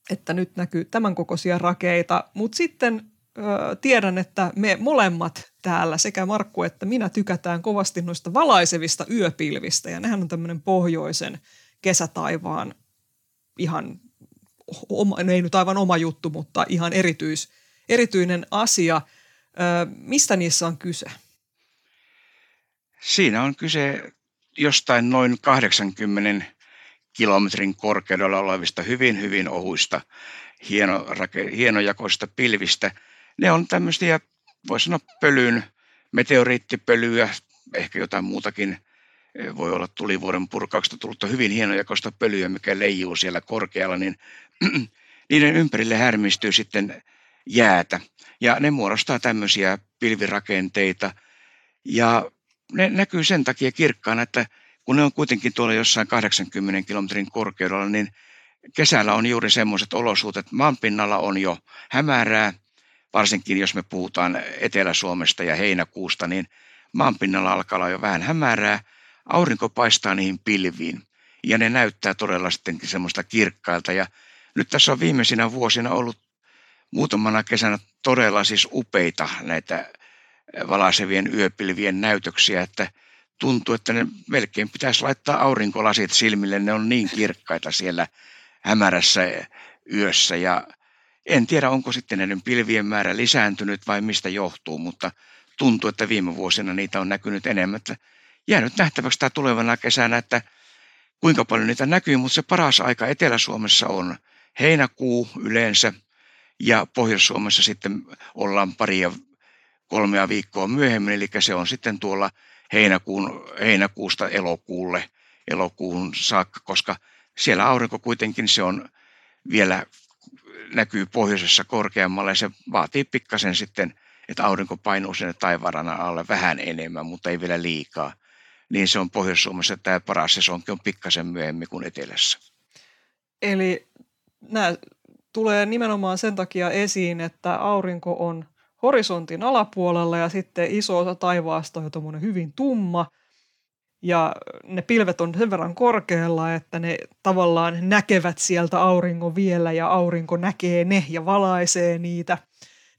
että nyt näkyy tämän kokoisia rakeita, mutta sitten ö, tiedän, että me molemmat täällä, sekä Markku että minä, tykätään kovasti noista valaisevista yöpilvistä, ja nehän on tämmöinen pohjoisen kesätaivaan ihan, oma, no ei nyt aivan oma juttu, mutta ihan erityis, erityinen asia. Ö, mistä niissä on kyse? Siinä on kyse jostain noin 80 kilometrin korkeudella olevista hyvin, hyvin ohuista, hieno, hienojakoisista pilvistä. Ne on tämmöisiä, voisi sanoa pölyyn, meteoriittipölyä, ehkä jotain muutakin, voi olla tulivuoren purkauksesta tullutta hyvin hienojakoista pölyä, mikä leijuu siellä korkealla, niin niiden ympärille härmistyy sitten jäätä. Ja ne muodostaa tämmöisiä pilvirakenteita. Ja ne näkyy sen takia kirkkaana, että kun ne on kuitenkin tuolla jossain 80 kilometrin korkeudella, niin kesällä on juuri semmoiset olosuhteet. Maanpinnalla on jo hämärää, varsinkin jos me puhutaan Etelä-Suomesta ja heinäkuusta, niin maanpinnalla alkaa olla jo vähän hämärää. Aurinko paistaa niihin pilviin ja ne näyttää todella sitten semmoista kirkkailta. Ja nyt tässä on viimeisinä vuosina ollut muutamana kesänä todella siis upeita näitä valaisevien yöpilvien näytöksiä, että tuntuu, että ne melkein pitäisi laittaa aurinkolasit silmille. Ne on niin kirkkaita siellä hämärässä yössä ja en tiedä, onko sitten näiden pilvien määrä lisääntynyt vai mistä johtuu, mutta tuntuu, että viime vuosina niitä on näkynyt enemmän. Että jää nyt nähtäväksi tämä tulevana kesänä, että kuinka paljon niitä näkyy, mutta se paras aika Etelä-Suomessa on heinäkuu yleensä ja Pohjois-Suomessa sitten ollaan paria kolmea viikkoa myöhemmin, eli se on sitten tuolla heinäkuun, heinäkuusta elokuulle, elokuun saakka, koska siellä aurinko kuitenkin se on vielä näkyy pohjoisessa korkeammalla ja se vaatii pikkasen sitten, että aurinko painuu sinne taivaanana alle vähän enemmän, mutta ei vielä liikaa. Niin se on Pohjois-Suomessa tämä paras sesonkin on pikkasen myöhemmin kuin etelässä. Eli nämä tulee nimenomaan sen takia esiin, että aurinko on – horisontin alapuolella ja sitten iso osa taivaasta on jo hyvin tumma. Ja ne pilvet on sen verran korkealla, että ne tavallaan näkevät sieltä auringon vielä ja aurinko näkee ne ja valaisee niitä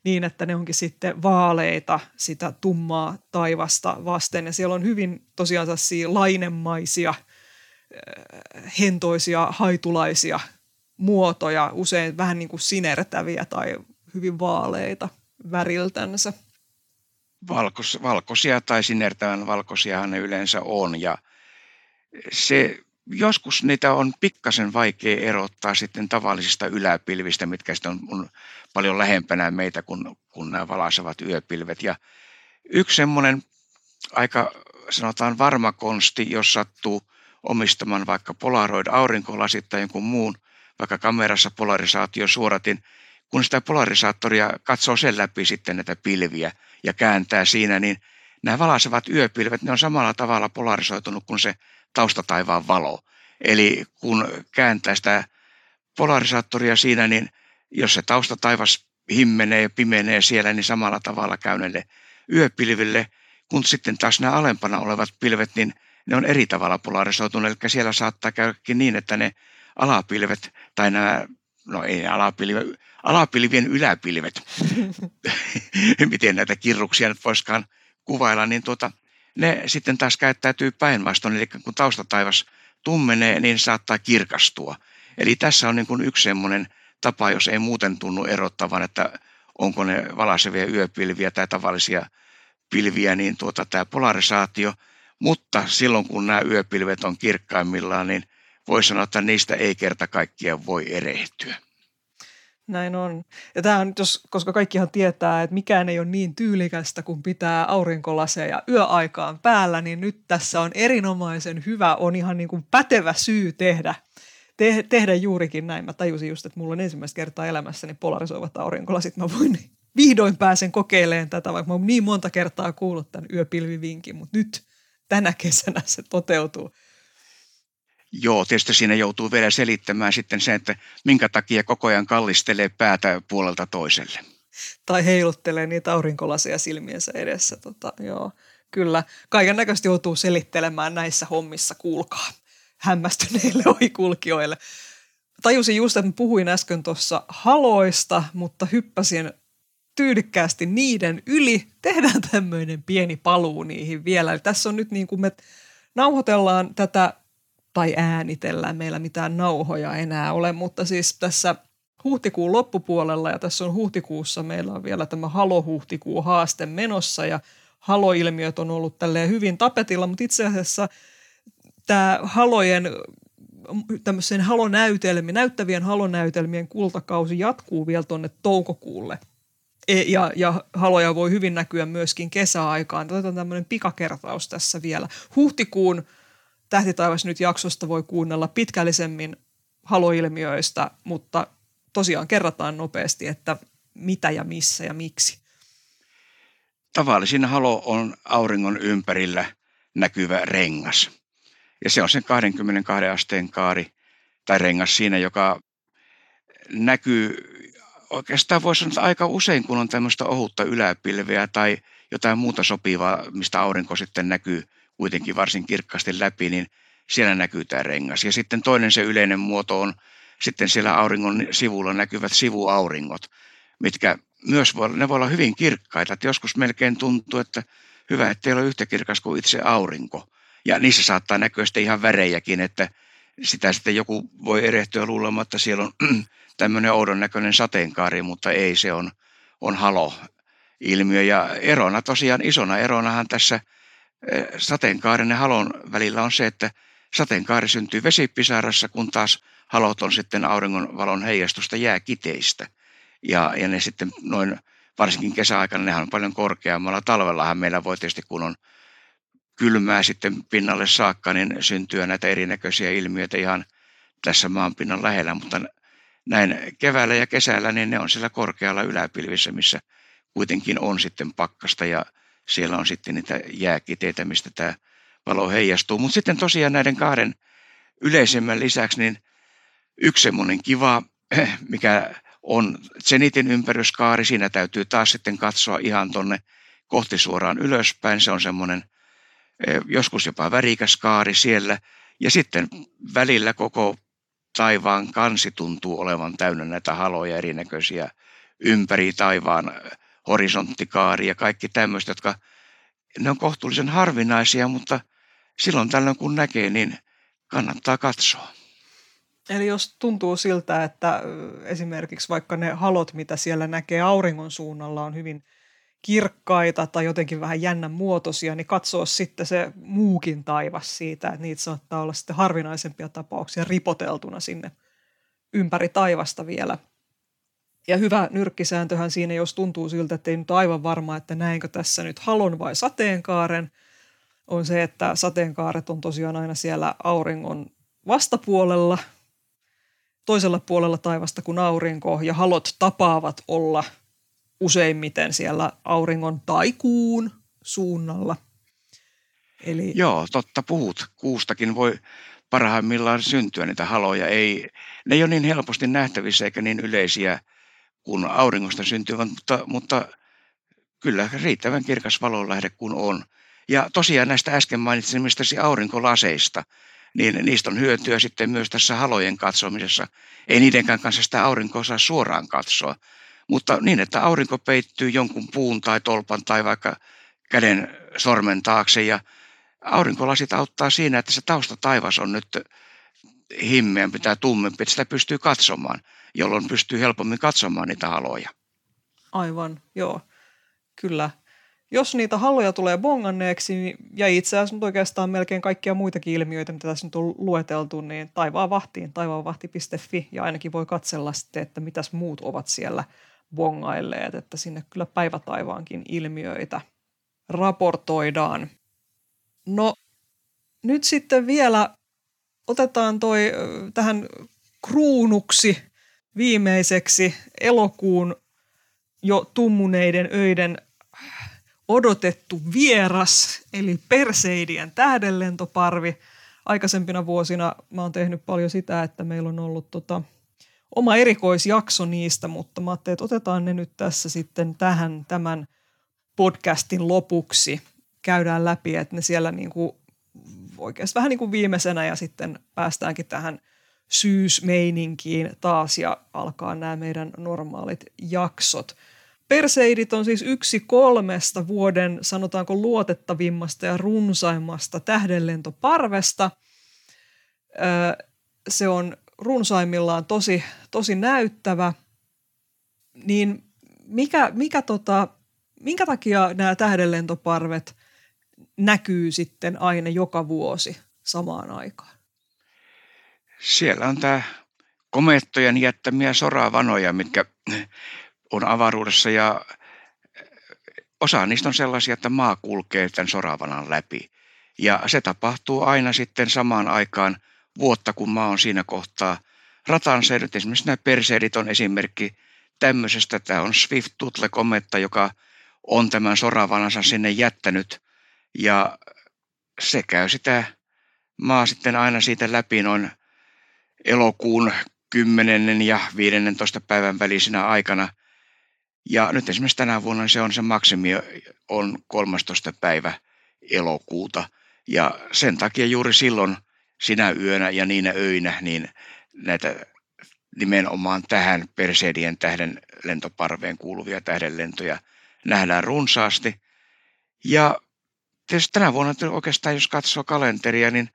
niin, että ne onkin sitten vaaleita sitä tummaa taivasta vasten. Ja siellä on hyvin tosiaan lainemaisia, äh, hentoisia, haitulaisia muotoja, usein vähän niin kuin sinertäviä tai hyvin vaaleita väriltänsä. Valkos, valkoisia tai sinertävän valkoisiahan ne yleensä on ja se, joskus niitä on pikkasen vaikea erottaa sitten tavallisista yläpilvistä, mitkä sitten on, on paljon lähempänä meitä kuin, kuin nämä valaisevat yöpilvet. Ja yksi semmoinen aika sanotaan varma konsti, jos sattuu omistamaan vaikka Polaroid-aurinkolasit tai jonkun muun, vaikka kamerassa polarisaatio suoratin, kun sitä polarisaattoria katsoo sen läpi sitten näitä pilviä ja kääntää siinä, niin nämä valaisevat yöpilvet, ne on samalla tavalla polarisoitunut kuin se taustataivaan valo. Eli kun kääntää sitä polarisaattoria siinä, niin jos se taustataivas himmenee ja pimenee siellä, niin samalla tavalla käy näille yöpilville, kun sitten taas nämä alempana olevat pilvet, niin ne on eri tavalla polarisoituneet, eli siellä saattaa käydäkin niin, että ne alapilvet tai nämä no ei alapilvi, alapilvien yläpilvet, miten näitä kirruksia nyt voisikaan kuvailla, niin tuota, ne sitten taas käyttäytyy päinvastoin, eli kun taustataivas tummenee, niin saattaa kirkastua. Eli tässä on niin kuin yksi semmoinen tapa, jos ei muuten tunnu erottavan, että onko ne valaisevia yöpilviä tai tavallisia pilviä, niin tuota, tämä polarisaatio. Mutta silloin kun nämä yöpilvet on kirkkaimmillaan, niin voi sanoa, että niistä ei kerta kaikkiaan voi erehtyä. Näin on. Ja tämä on, jos, koska kaikkihan tietää, että mikään ei ole niin tyylikästä kuin pitää aurinkolaseja yöaikaan päällä, niin nyt tässä on erinomaisen hyvä, on ihan niin kuin pätevä syy tehdä, te, tehdä juurikin näin. Mä tajusin just, että mulla on ensimmäistä kertaa elämässäni polarisoivat aurinkolasit. Mä voin vihdoin pääsen kokeilemaan tätä, vaikka mä oon niin monta kertaa kuullut tämän yöpilvivinkin, mutta nyt tänä kesänä se toteutuu. Joo, tietysti siinä joutuu vielä selittämään sitten se, että minkä takia koko ajan kallistelee päätä puolelta toiselle. Tai heiluttelee niitä aurinkolasia silmiensä edessä. Tota, joo, kyllä. Kaiken näköisesti joutuu selittelemään näissä hommissa, kuulkaa, hämmästyneille ohikulkijoille. tajusin just, että puhuin äsken tuossa haloista, mutta hyppäsin tyylikkäästi niiden yli. Tehdään tämmöinen pieni paluu niihin vielä. Eli tässä on nyt niin kuin me nauhoitellaan tätä, tai äänitellään, meillä mitään nauhoja enää ole, mutta siis tässä huhtikuun loppupuolella ja tässä on huhtikuussa meillä on vielä tämä halo-huhtikuu haaste menossa ja haloilmiöt on ollut tälleen hyvin tapetilla, mutta itse asiassa tämä halojen tämmöisen halonäytelmien, näyttävien halonäytelmien kultakausi jatkuu vielä tuonne toukokuulle. E, ja, ja haloja voi hyvin näkyä myöskin kesäaikaan. Otetaan tämmöinen pikakertaus tässä vielä. Huhtikuun Tähtitaivas nyt jaksosta voi kuunnella pitkällisemmin haloilmiöistä, mutta tosiaan kerrataan nopeasti, että mitä ja missä ja miksi. Tavallisin halo on auringon ympärillä näkyvä rengas. Ja se on sen 22 asteen kaari tai rengas siinä, joka näkyy oikeastaan voisi sanoa aika usein, kun on tämmöistä ohutta yläpilveä tai jotain muuta sopivaa, mistä aurinko sitten näkyy kuitenkin varsin kirkkaasti läpi, niin siellä näkyy tämä rengas. Ja sitten toinen se yleinen muoto on sitten siellä auringon sivulla näkyvät sivuauringot, mitkä myös voi, ne voi olla hyvin kirkkaita. Että joskus melkein tuntuu, että hyvä, että ei ole yhtä kirkas kuin itse aurinko. Ja niissä saattaa näkyä sitten ihan värejäkin, että sitä sitten joku voi erehtyä luulemaan, että siellä on tämmöinen oudon näköinen sateenkaari, mutta ei, se on, on halo-ilmiö. Ja erona tosiaan, isona eronahan tässä sateenkaaren ja halon välillä on se, että sateenkaari syntyy vesipisarassa, kun taas halot on sitten auringonvalon heijastusta jääkiteistä. Ja, ja ne sitten noin, varsinkin kesäaikana, nehän on paljon korkeammalla. Talvellahan meillä voi tietysti, kun on kylmää sitten pinnalle saakka, niin syntyä näitä erinäköisiä ilmiöitä ihan tässä maanpinnan lähellä, mutta näin keväällä ja kesällä, niin ne on siellä korkealla yläpilvissä, missä kuitenkin on sitten pakkasta ja siellä on sitten niitä jääkiteitä, mistä tämä valo heijastuu. Mutta sitten tosiaan näiden kahden yleisemmän lisäksi, niin yksi semmoinen kiva, mikä on Zenitin ympäryskaari, siinä täytyy taas sitten katsoa ihan tonne kohti suoraan ylöspäin. Se on semmoinen eh, joskus jopa värikäs kaari siellä. Ja sitten välillä koko taivaan kansi tuntuu olevan täynnä näitä haloja erinäköisiä ympäri taivaan horisonttikaari ja kaikki tämmöistä, jotka ne on kohtuullisen harvinaisia, mutta silloin tällöin kun näkee, niin kannattaa katsoa. Eli jos tuntuu siltä, että esimerkiksi vaikka ne halot, mitä siellä näkee auringon suunnalla, on hyvin kirkkaita tai jotenkin vähän jännän muotoisia, niin katsoa sitten se muukin taivas siitä, että niitä saattaa olla sitten harvinaisempia tapauksia ripoteltuna sinne ympäri taivasta vielä. Ja hyvä nyrkkisääntöhän siinä, jos tuntuu siltä, että ei nyt aivan varma, että näinkö tässä nyt halon vai sateenkaaren, on se, että sateenkaaret on tosiaan aina siellä auringon vastapuolella, toisella puolella taivasta kuin aurinko, ja halot tapaavat olla – useimmiten siellä auringon tai kuun suunnalla. Eli... Joo, totta puhut. Kuustakin voi parhaimmillaan syntyä niitä haloja. Ei, ne ei ole niin helposti nähtävissä eikä niin yleisiä kuin auringosta syntyvät, mutta, mutta kyllä riittävän kirkas valonlähde kuin on. Ja tosiaan näistä äsken mainitsemistasi aurinkolaseista, niin niistä on hyötyä sitten myös tässä halojen katsomisessa. Ei niidenkään kanssa sitä aurinkoa saa suoraan katsoa, mutta niin, että aurinko peittyy jonkun puun tai tolpan tai vaikka käden sormen taakse ja aurinkolasit auttaa siinä, että se tausta taivas on nyt himmeämpi tai tummempi, että sitä pystyy katsomaan, jolloin pystyy helpommin katsomaan niitä haloja. Aivan, joo, kyllä. Jos niitä haloja tulee bonganneeksi, ja itse asiassa nyt oikeastaan melkein kaikkia muitakin ilmiöitä, mitä tässä nyt on lueteltu, niin taivaan vahtiin, taivaanvahti.fi, ja ainakin voi katsella sitten, että mitäs muut ovat siellä – bongailleet, että sinne kyllä päivätaivaankin ilmiöitä raportoidaan. No nyt sitten vielä otetaan toi tähän kruunuksi viimeiseksi elokuun jo tummuneiden öiden odotettu vieras, eli Perseidien tähdenlentoparvi. Aikaisempina vuosina mä oon tehnyt paljon sitä, että meillä on ollut tota, oma erikoisjakso niistä, mutta mä ajattelin, että otetaan ne nyt tässä sitten tähän tämän podcastin lopuksi. Käydään läpi, että ne siellä niin kuin oikeastaan vähän niin kuin viimeisenä ja sitten päästäänkin tähän syysmeininkiin taas ja alkaa nämä meidän normaalit jaksot. Perseidit on siis yksi kolmesta vuoden, sanotaanko luotettavimmasta ja runsaimmasta tähdenlentoparvesta. Se on runsaimmillaan tosi, tosi näyttävä. Niin mikä, mikä tota, minkä takia nämä tähdenlentoparvet näkyy sitten aina joka vuosi samaan aikaan? Siellä on tämä komettojen jättämiä soravanoja, mitkä on avaruudessa ja osa niistä on sellaisia, että maa kulkee tämän soravanan läpi. Ja se tapahtuu aina sitten samaan aikaan vuotta, kun maa on siinä kohtaa ratansa. Nyt esimerkiksi nämä perseidit on esimerkki tämmöisestä. Tämä on Swift-Tutle-kometta, joka on tämän soravanansa sinne jättänyt. Ja se käy sitä maa sitten aina siitä läpi noin elokuun 10. ja 15. päivän välisenä aikana. Ja nyt esimerkiksi tänä vuonna se on se maksimi on 13. päivä elokuuta. Ja sen takia juuri silloin sinä yönä ja niinä öinä niin näitä nimenomaan tähän Perseidien tähden lentoparveen kuuluvia tähdenlentoja nähdään runsaasti. Ja tietysti tänä vuonna oikeastaan, jos katsoo kalenteria, niin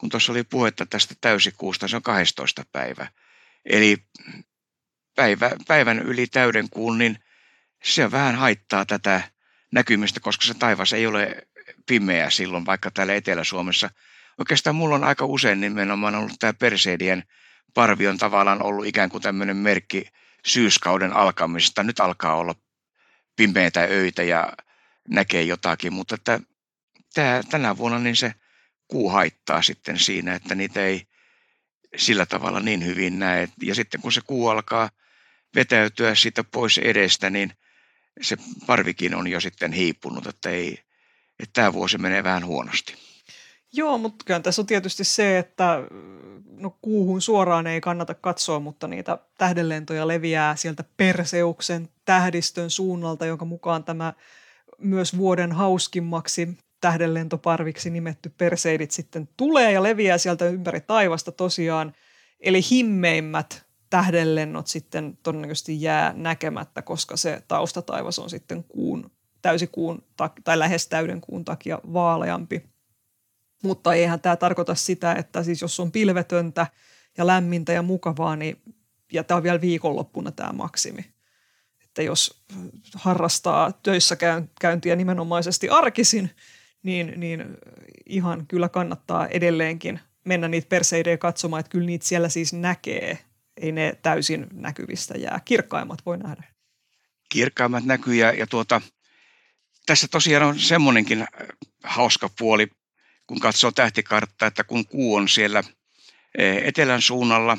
kun tuossa oli puhetta tästä täysikuusta, se on 12. päivä. Eli päivä, päivän yli täyden kuun, niin se vähän haittaa tätä näkymistä, koska se taivas ei ole pimeä silloin, vaikka täällä Etelä-Suomessa. Oikeastaan mulla on aika usein nimenomaan ollut tämä Perseidien parvi on tavallaan ollut ikään kuin tämmöinen merkki syyskauden alkamisesta. Nyt alkaa olla pimeitä öitä ja näkee jotakin, mutta että tämä, tänä vuonna niin se kuu haittaa sitten siinä, että niitä ei sillä tavalla niin hyvin näe. Ja sitten kun se kuu alkaa vetäytyä siitä pois edestä, niin se parvikin on jo sitten hiipunut, että, ei, että tämä vuosi menee vähän huonosti. Joo, mutta kyllä tässä on tietysti se, että no kuuhun suoraan ei kannata katsoa, mutta niitä tähdenlentoja leviää sieltä Perseuksen tähdistön suunnalta, jonka mukaan tämä myös vuoden hauskimmaksi tähdenlentoparviksi nimetty Perseidit sitten tulee ja leviää sieltä ympäri taivasta tosiaan. Eli himmeimmät tähdenlennot sitten todennäköisesti jää näkemättä, koska se taustataivas on sitten kuun, täysikuun tai lähes täyden kuun takia vaaleampi. Mutta eihän tämä tarkoita sitä, että siis jos on pilvetöntä ja lämmintä ja mukavaa, niin ja tämä on vielä viikonloppuna tämä maksimi. Että jos harrastaa töissä käyntiä nimenomaisesti arkisin, niin, niin ihan kyllä kannattaa edelleenkin mennä niitä perseidejä katsomaan, että kyllä niitä siellä siis näkee. Ei ne täysin näkyvistä jää. Kirkkaimmat voi nähdä. Kirkkaimmat näkyy ja, ja tuota, tässä tosiaan on semmoinenkin hauska puoli, kun katsoo tähtikarttaa, että kun kuu on siellä etelän suunnalla,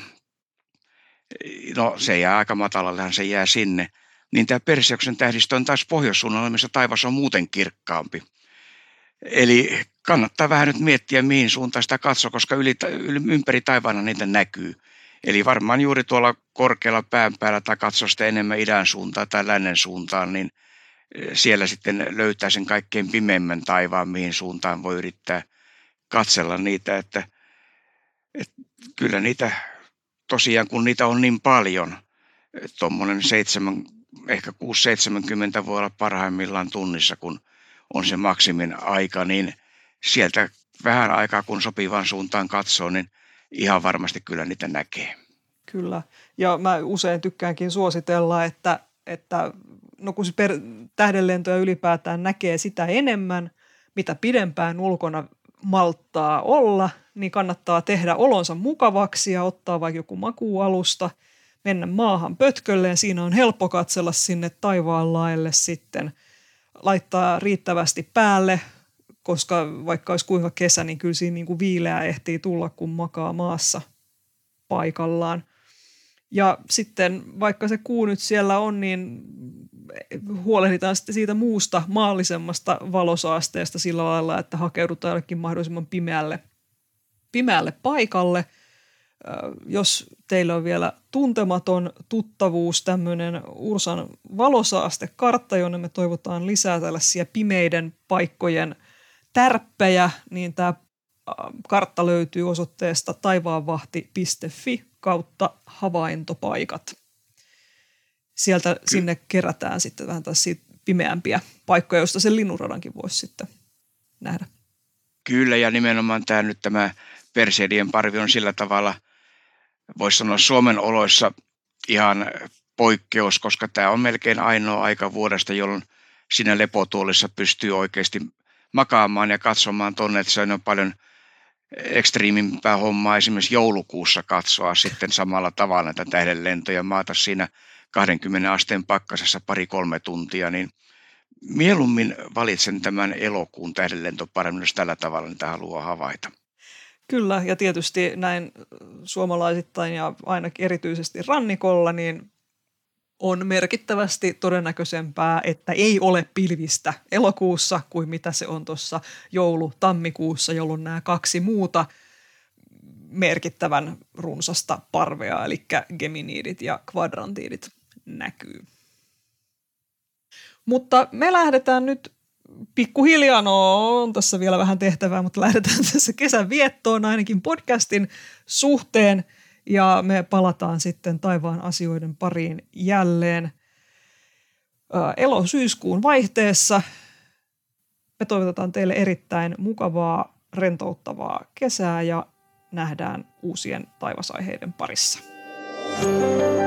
no se jää aika matalallehan se jää sinne, niin tämä Perseuksen tähdistö on taas pohjoissuunnalla, missä taivas on muuten kirkkaampi. Eli kannattaa vähän nyt miettiä, mihin suuntaan sitä katsoo, koska yli, ympäri taivaana niitä näkyy. Eli varmaan juuri tuolla korkealla pään päällä tai katsoo sitä enemmän idän suuntaan tai lännen suuntaan, niin eh, siellä sitten löytää sen kaikkein pimeimmän taivaan, mihin suuntaan voi yrittää katsella niitä, että, että kyllä niitä tosiaan, kun niitä on niin paljon, tuommoinen seitsemän, ehkä 6-70 voi olla parhaimmillaan tunnissa, kun on se maksimin aika, niin sieltä vähän aikaa kun sopivaan suuntaan katsoo, niin ihan varmasti kyllä niitä näkee. Kyllä, ja mä usein tykkäänkin suositella, että, että no kun per, tähdenlentoja ylipäätään näkee sitä enemmän, mitä pidempään ulkona malttaa olla, niin kannattaa tehdä olonsa mukavaksi ja ottaa vaikka joku makuualusta, mennä maahan pötkölleen. Siinä on helppo katsella sinne taivaan laelle sitten – laittaa riittävästi päälle, koska vaikka olisi kuinka kesä, niin kyllä siinä niin kuin viileää ehtii tulla, kun makaa maassa paikallaan. Ja sitten vaikka se kuu nyt siellä on, niin huolehditaan sitten siitä muusta maallisemmasta valosaasteesta sillä lailla, että hakeudutaan jollekin mahdollisimman pimeälle, pimeälle paikalle – jos teillä on vielä tuntematon tuttavuus, tämmöinen Ursan valosaastekartta, jonne me toivotaan lisää tällaisia pimeiden paikkojen tärppejä, niin tämä kartta löytyy osoitteesta taivaanvahti.fi kautta havaintopaikat. Sieltä sinne kerätään sitten vähän taas pimeämpiä paikkoja, joista sen linnunradankin voisi sitten nähdä. Kyllä, ja nimenomaan tämä nyt tämä Perseidien parvi on sillä tavalla, voisi sanoa Suomen oloissa ihan poikkeus, koska tämä on melkein ainoa aika vuodesta, jolloin siinä lepotuolissa pystyy oikeasti makaamaan ja katsomaan tuonne, että se on paljon ekstriimimpää hommaa esimerkiksi joulukuussa katsoa sitten samalla tavalla näitä tähdenlentoja maata siinä 20 asteen pakkasessa pari-kolme tuntia, niin mieluummin valitsen tämän elokuun tähdenlentoparemmin, jos tällä tavalla niitä haluaa havaita. Kyllä, ja tietysti näin suomalaisittain ja ainakin erityisesti rannikolla, niin on merkittävästi todennäköisempää, että ei ole pilvistä elokuussa kuin mitä se on tuossa joulu-tammikuussa, jolloin nämä kaksi muuta merkittävän runsasta parvea, eli geminiidit ja kvadrantiidit näkyy. Mutta me lähdetään nyt pikkuhiljaa, no on tässä vielä vähän tehtävää, mutta lähdetään tässä kesän viettoon ainakin podcastin suhteen ja me palataan sitten taivaan asioiden pariin jälleen elo-syyskuun vaihteessa. Me toivotetaan teille erittäin mukavaa, rentouttavaa kesää ja nähdään uusien taivasaiheiden parissa. thank you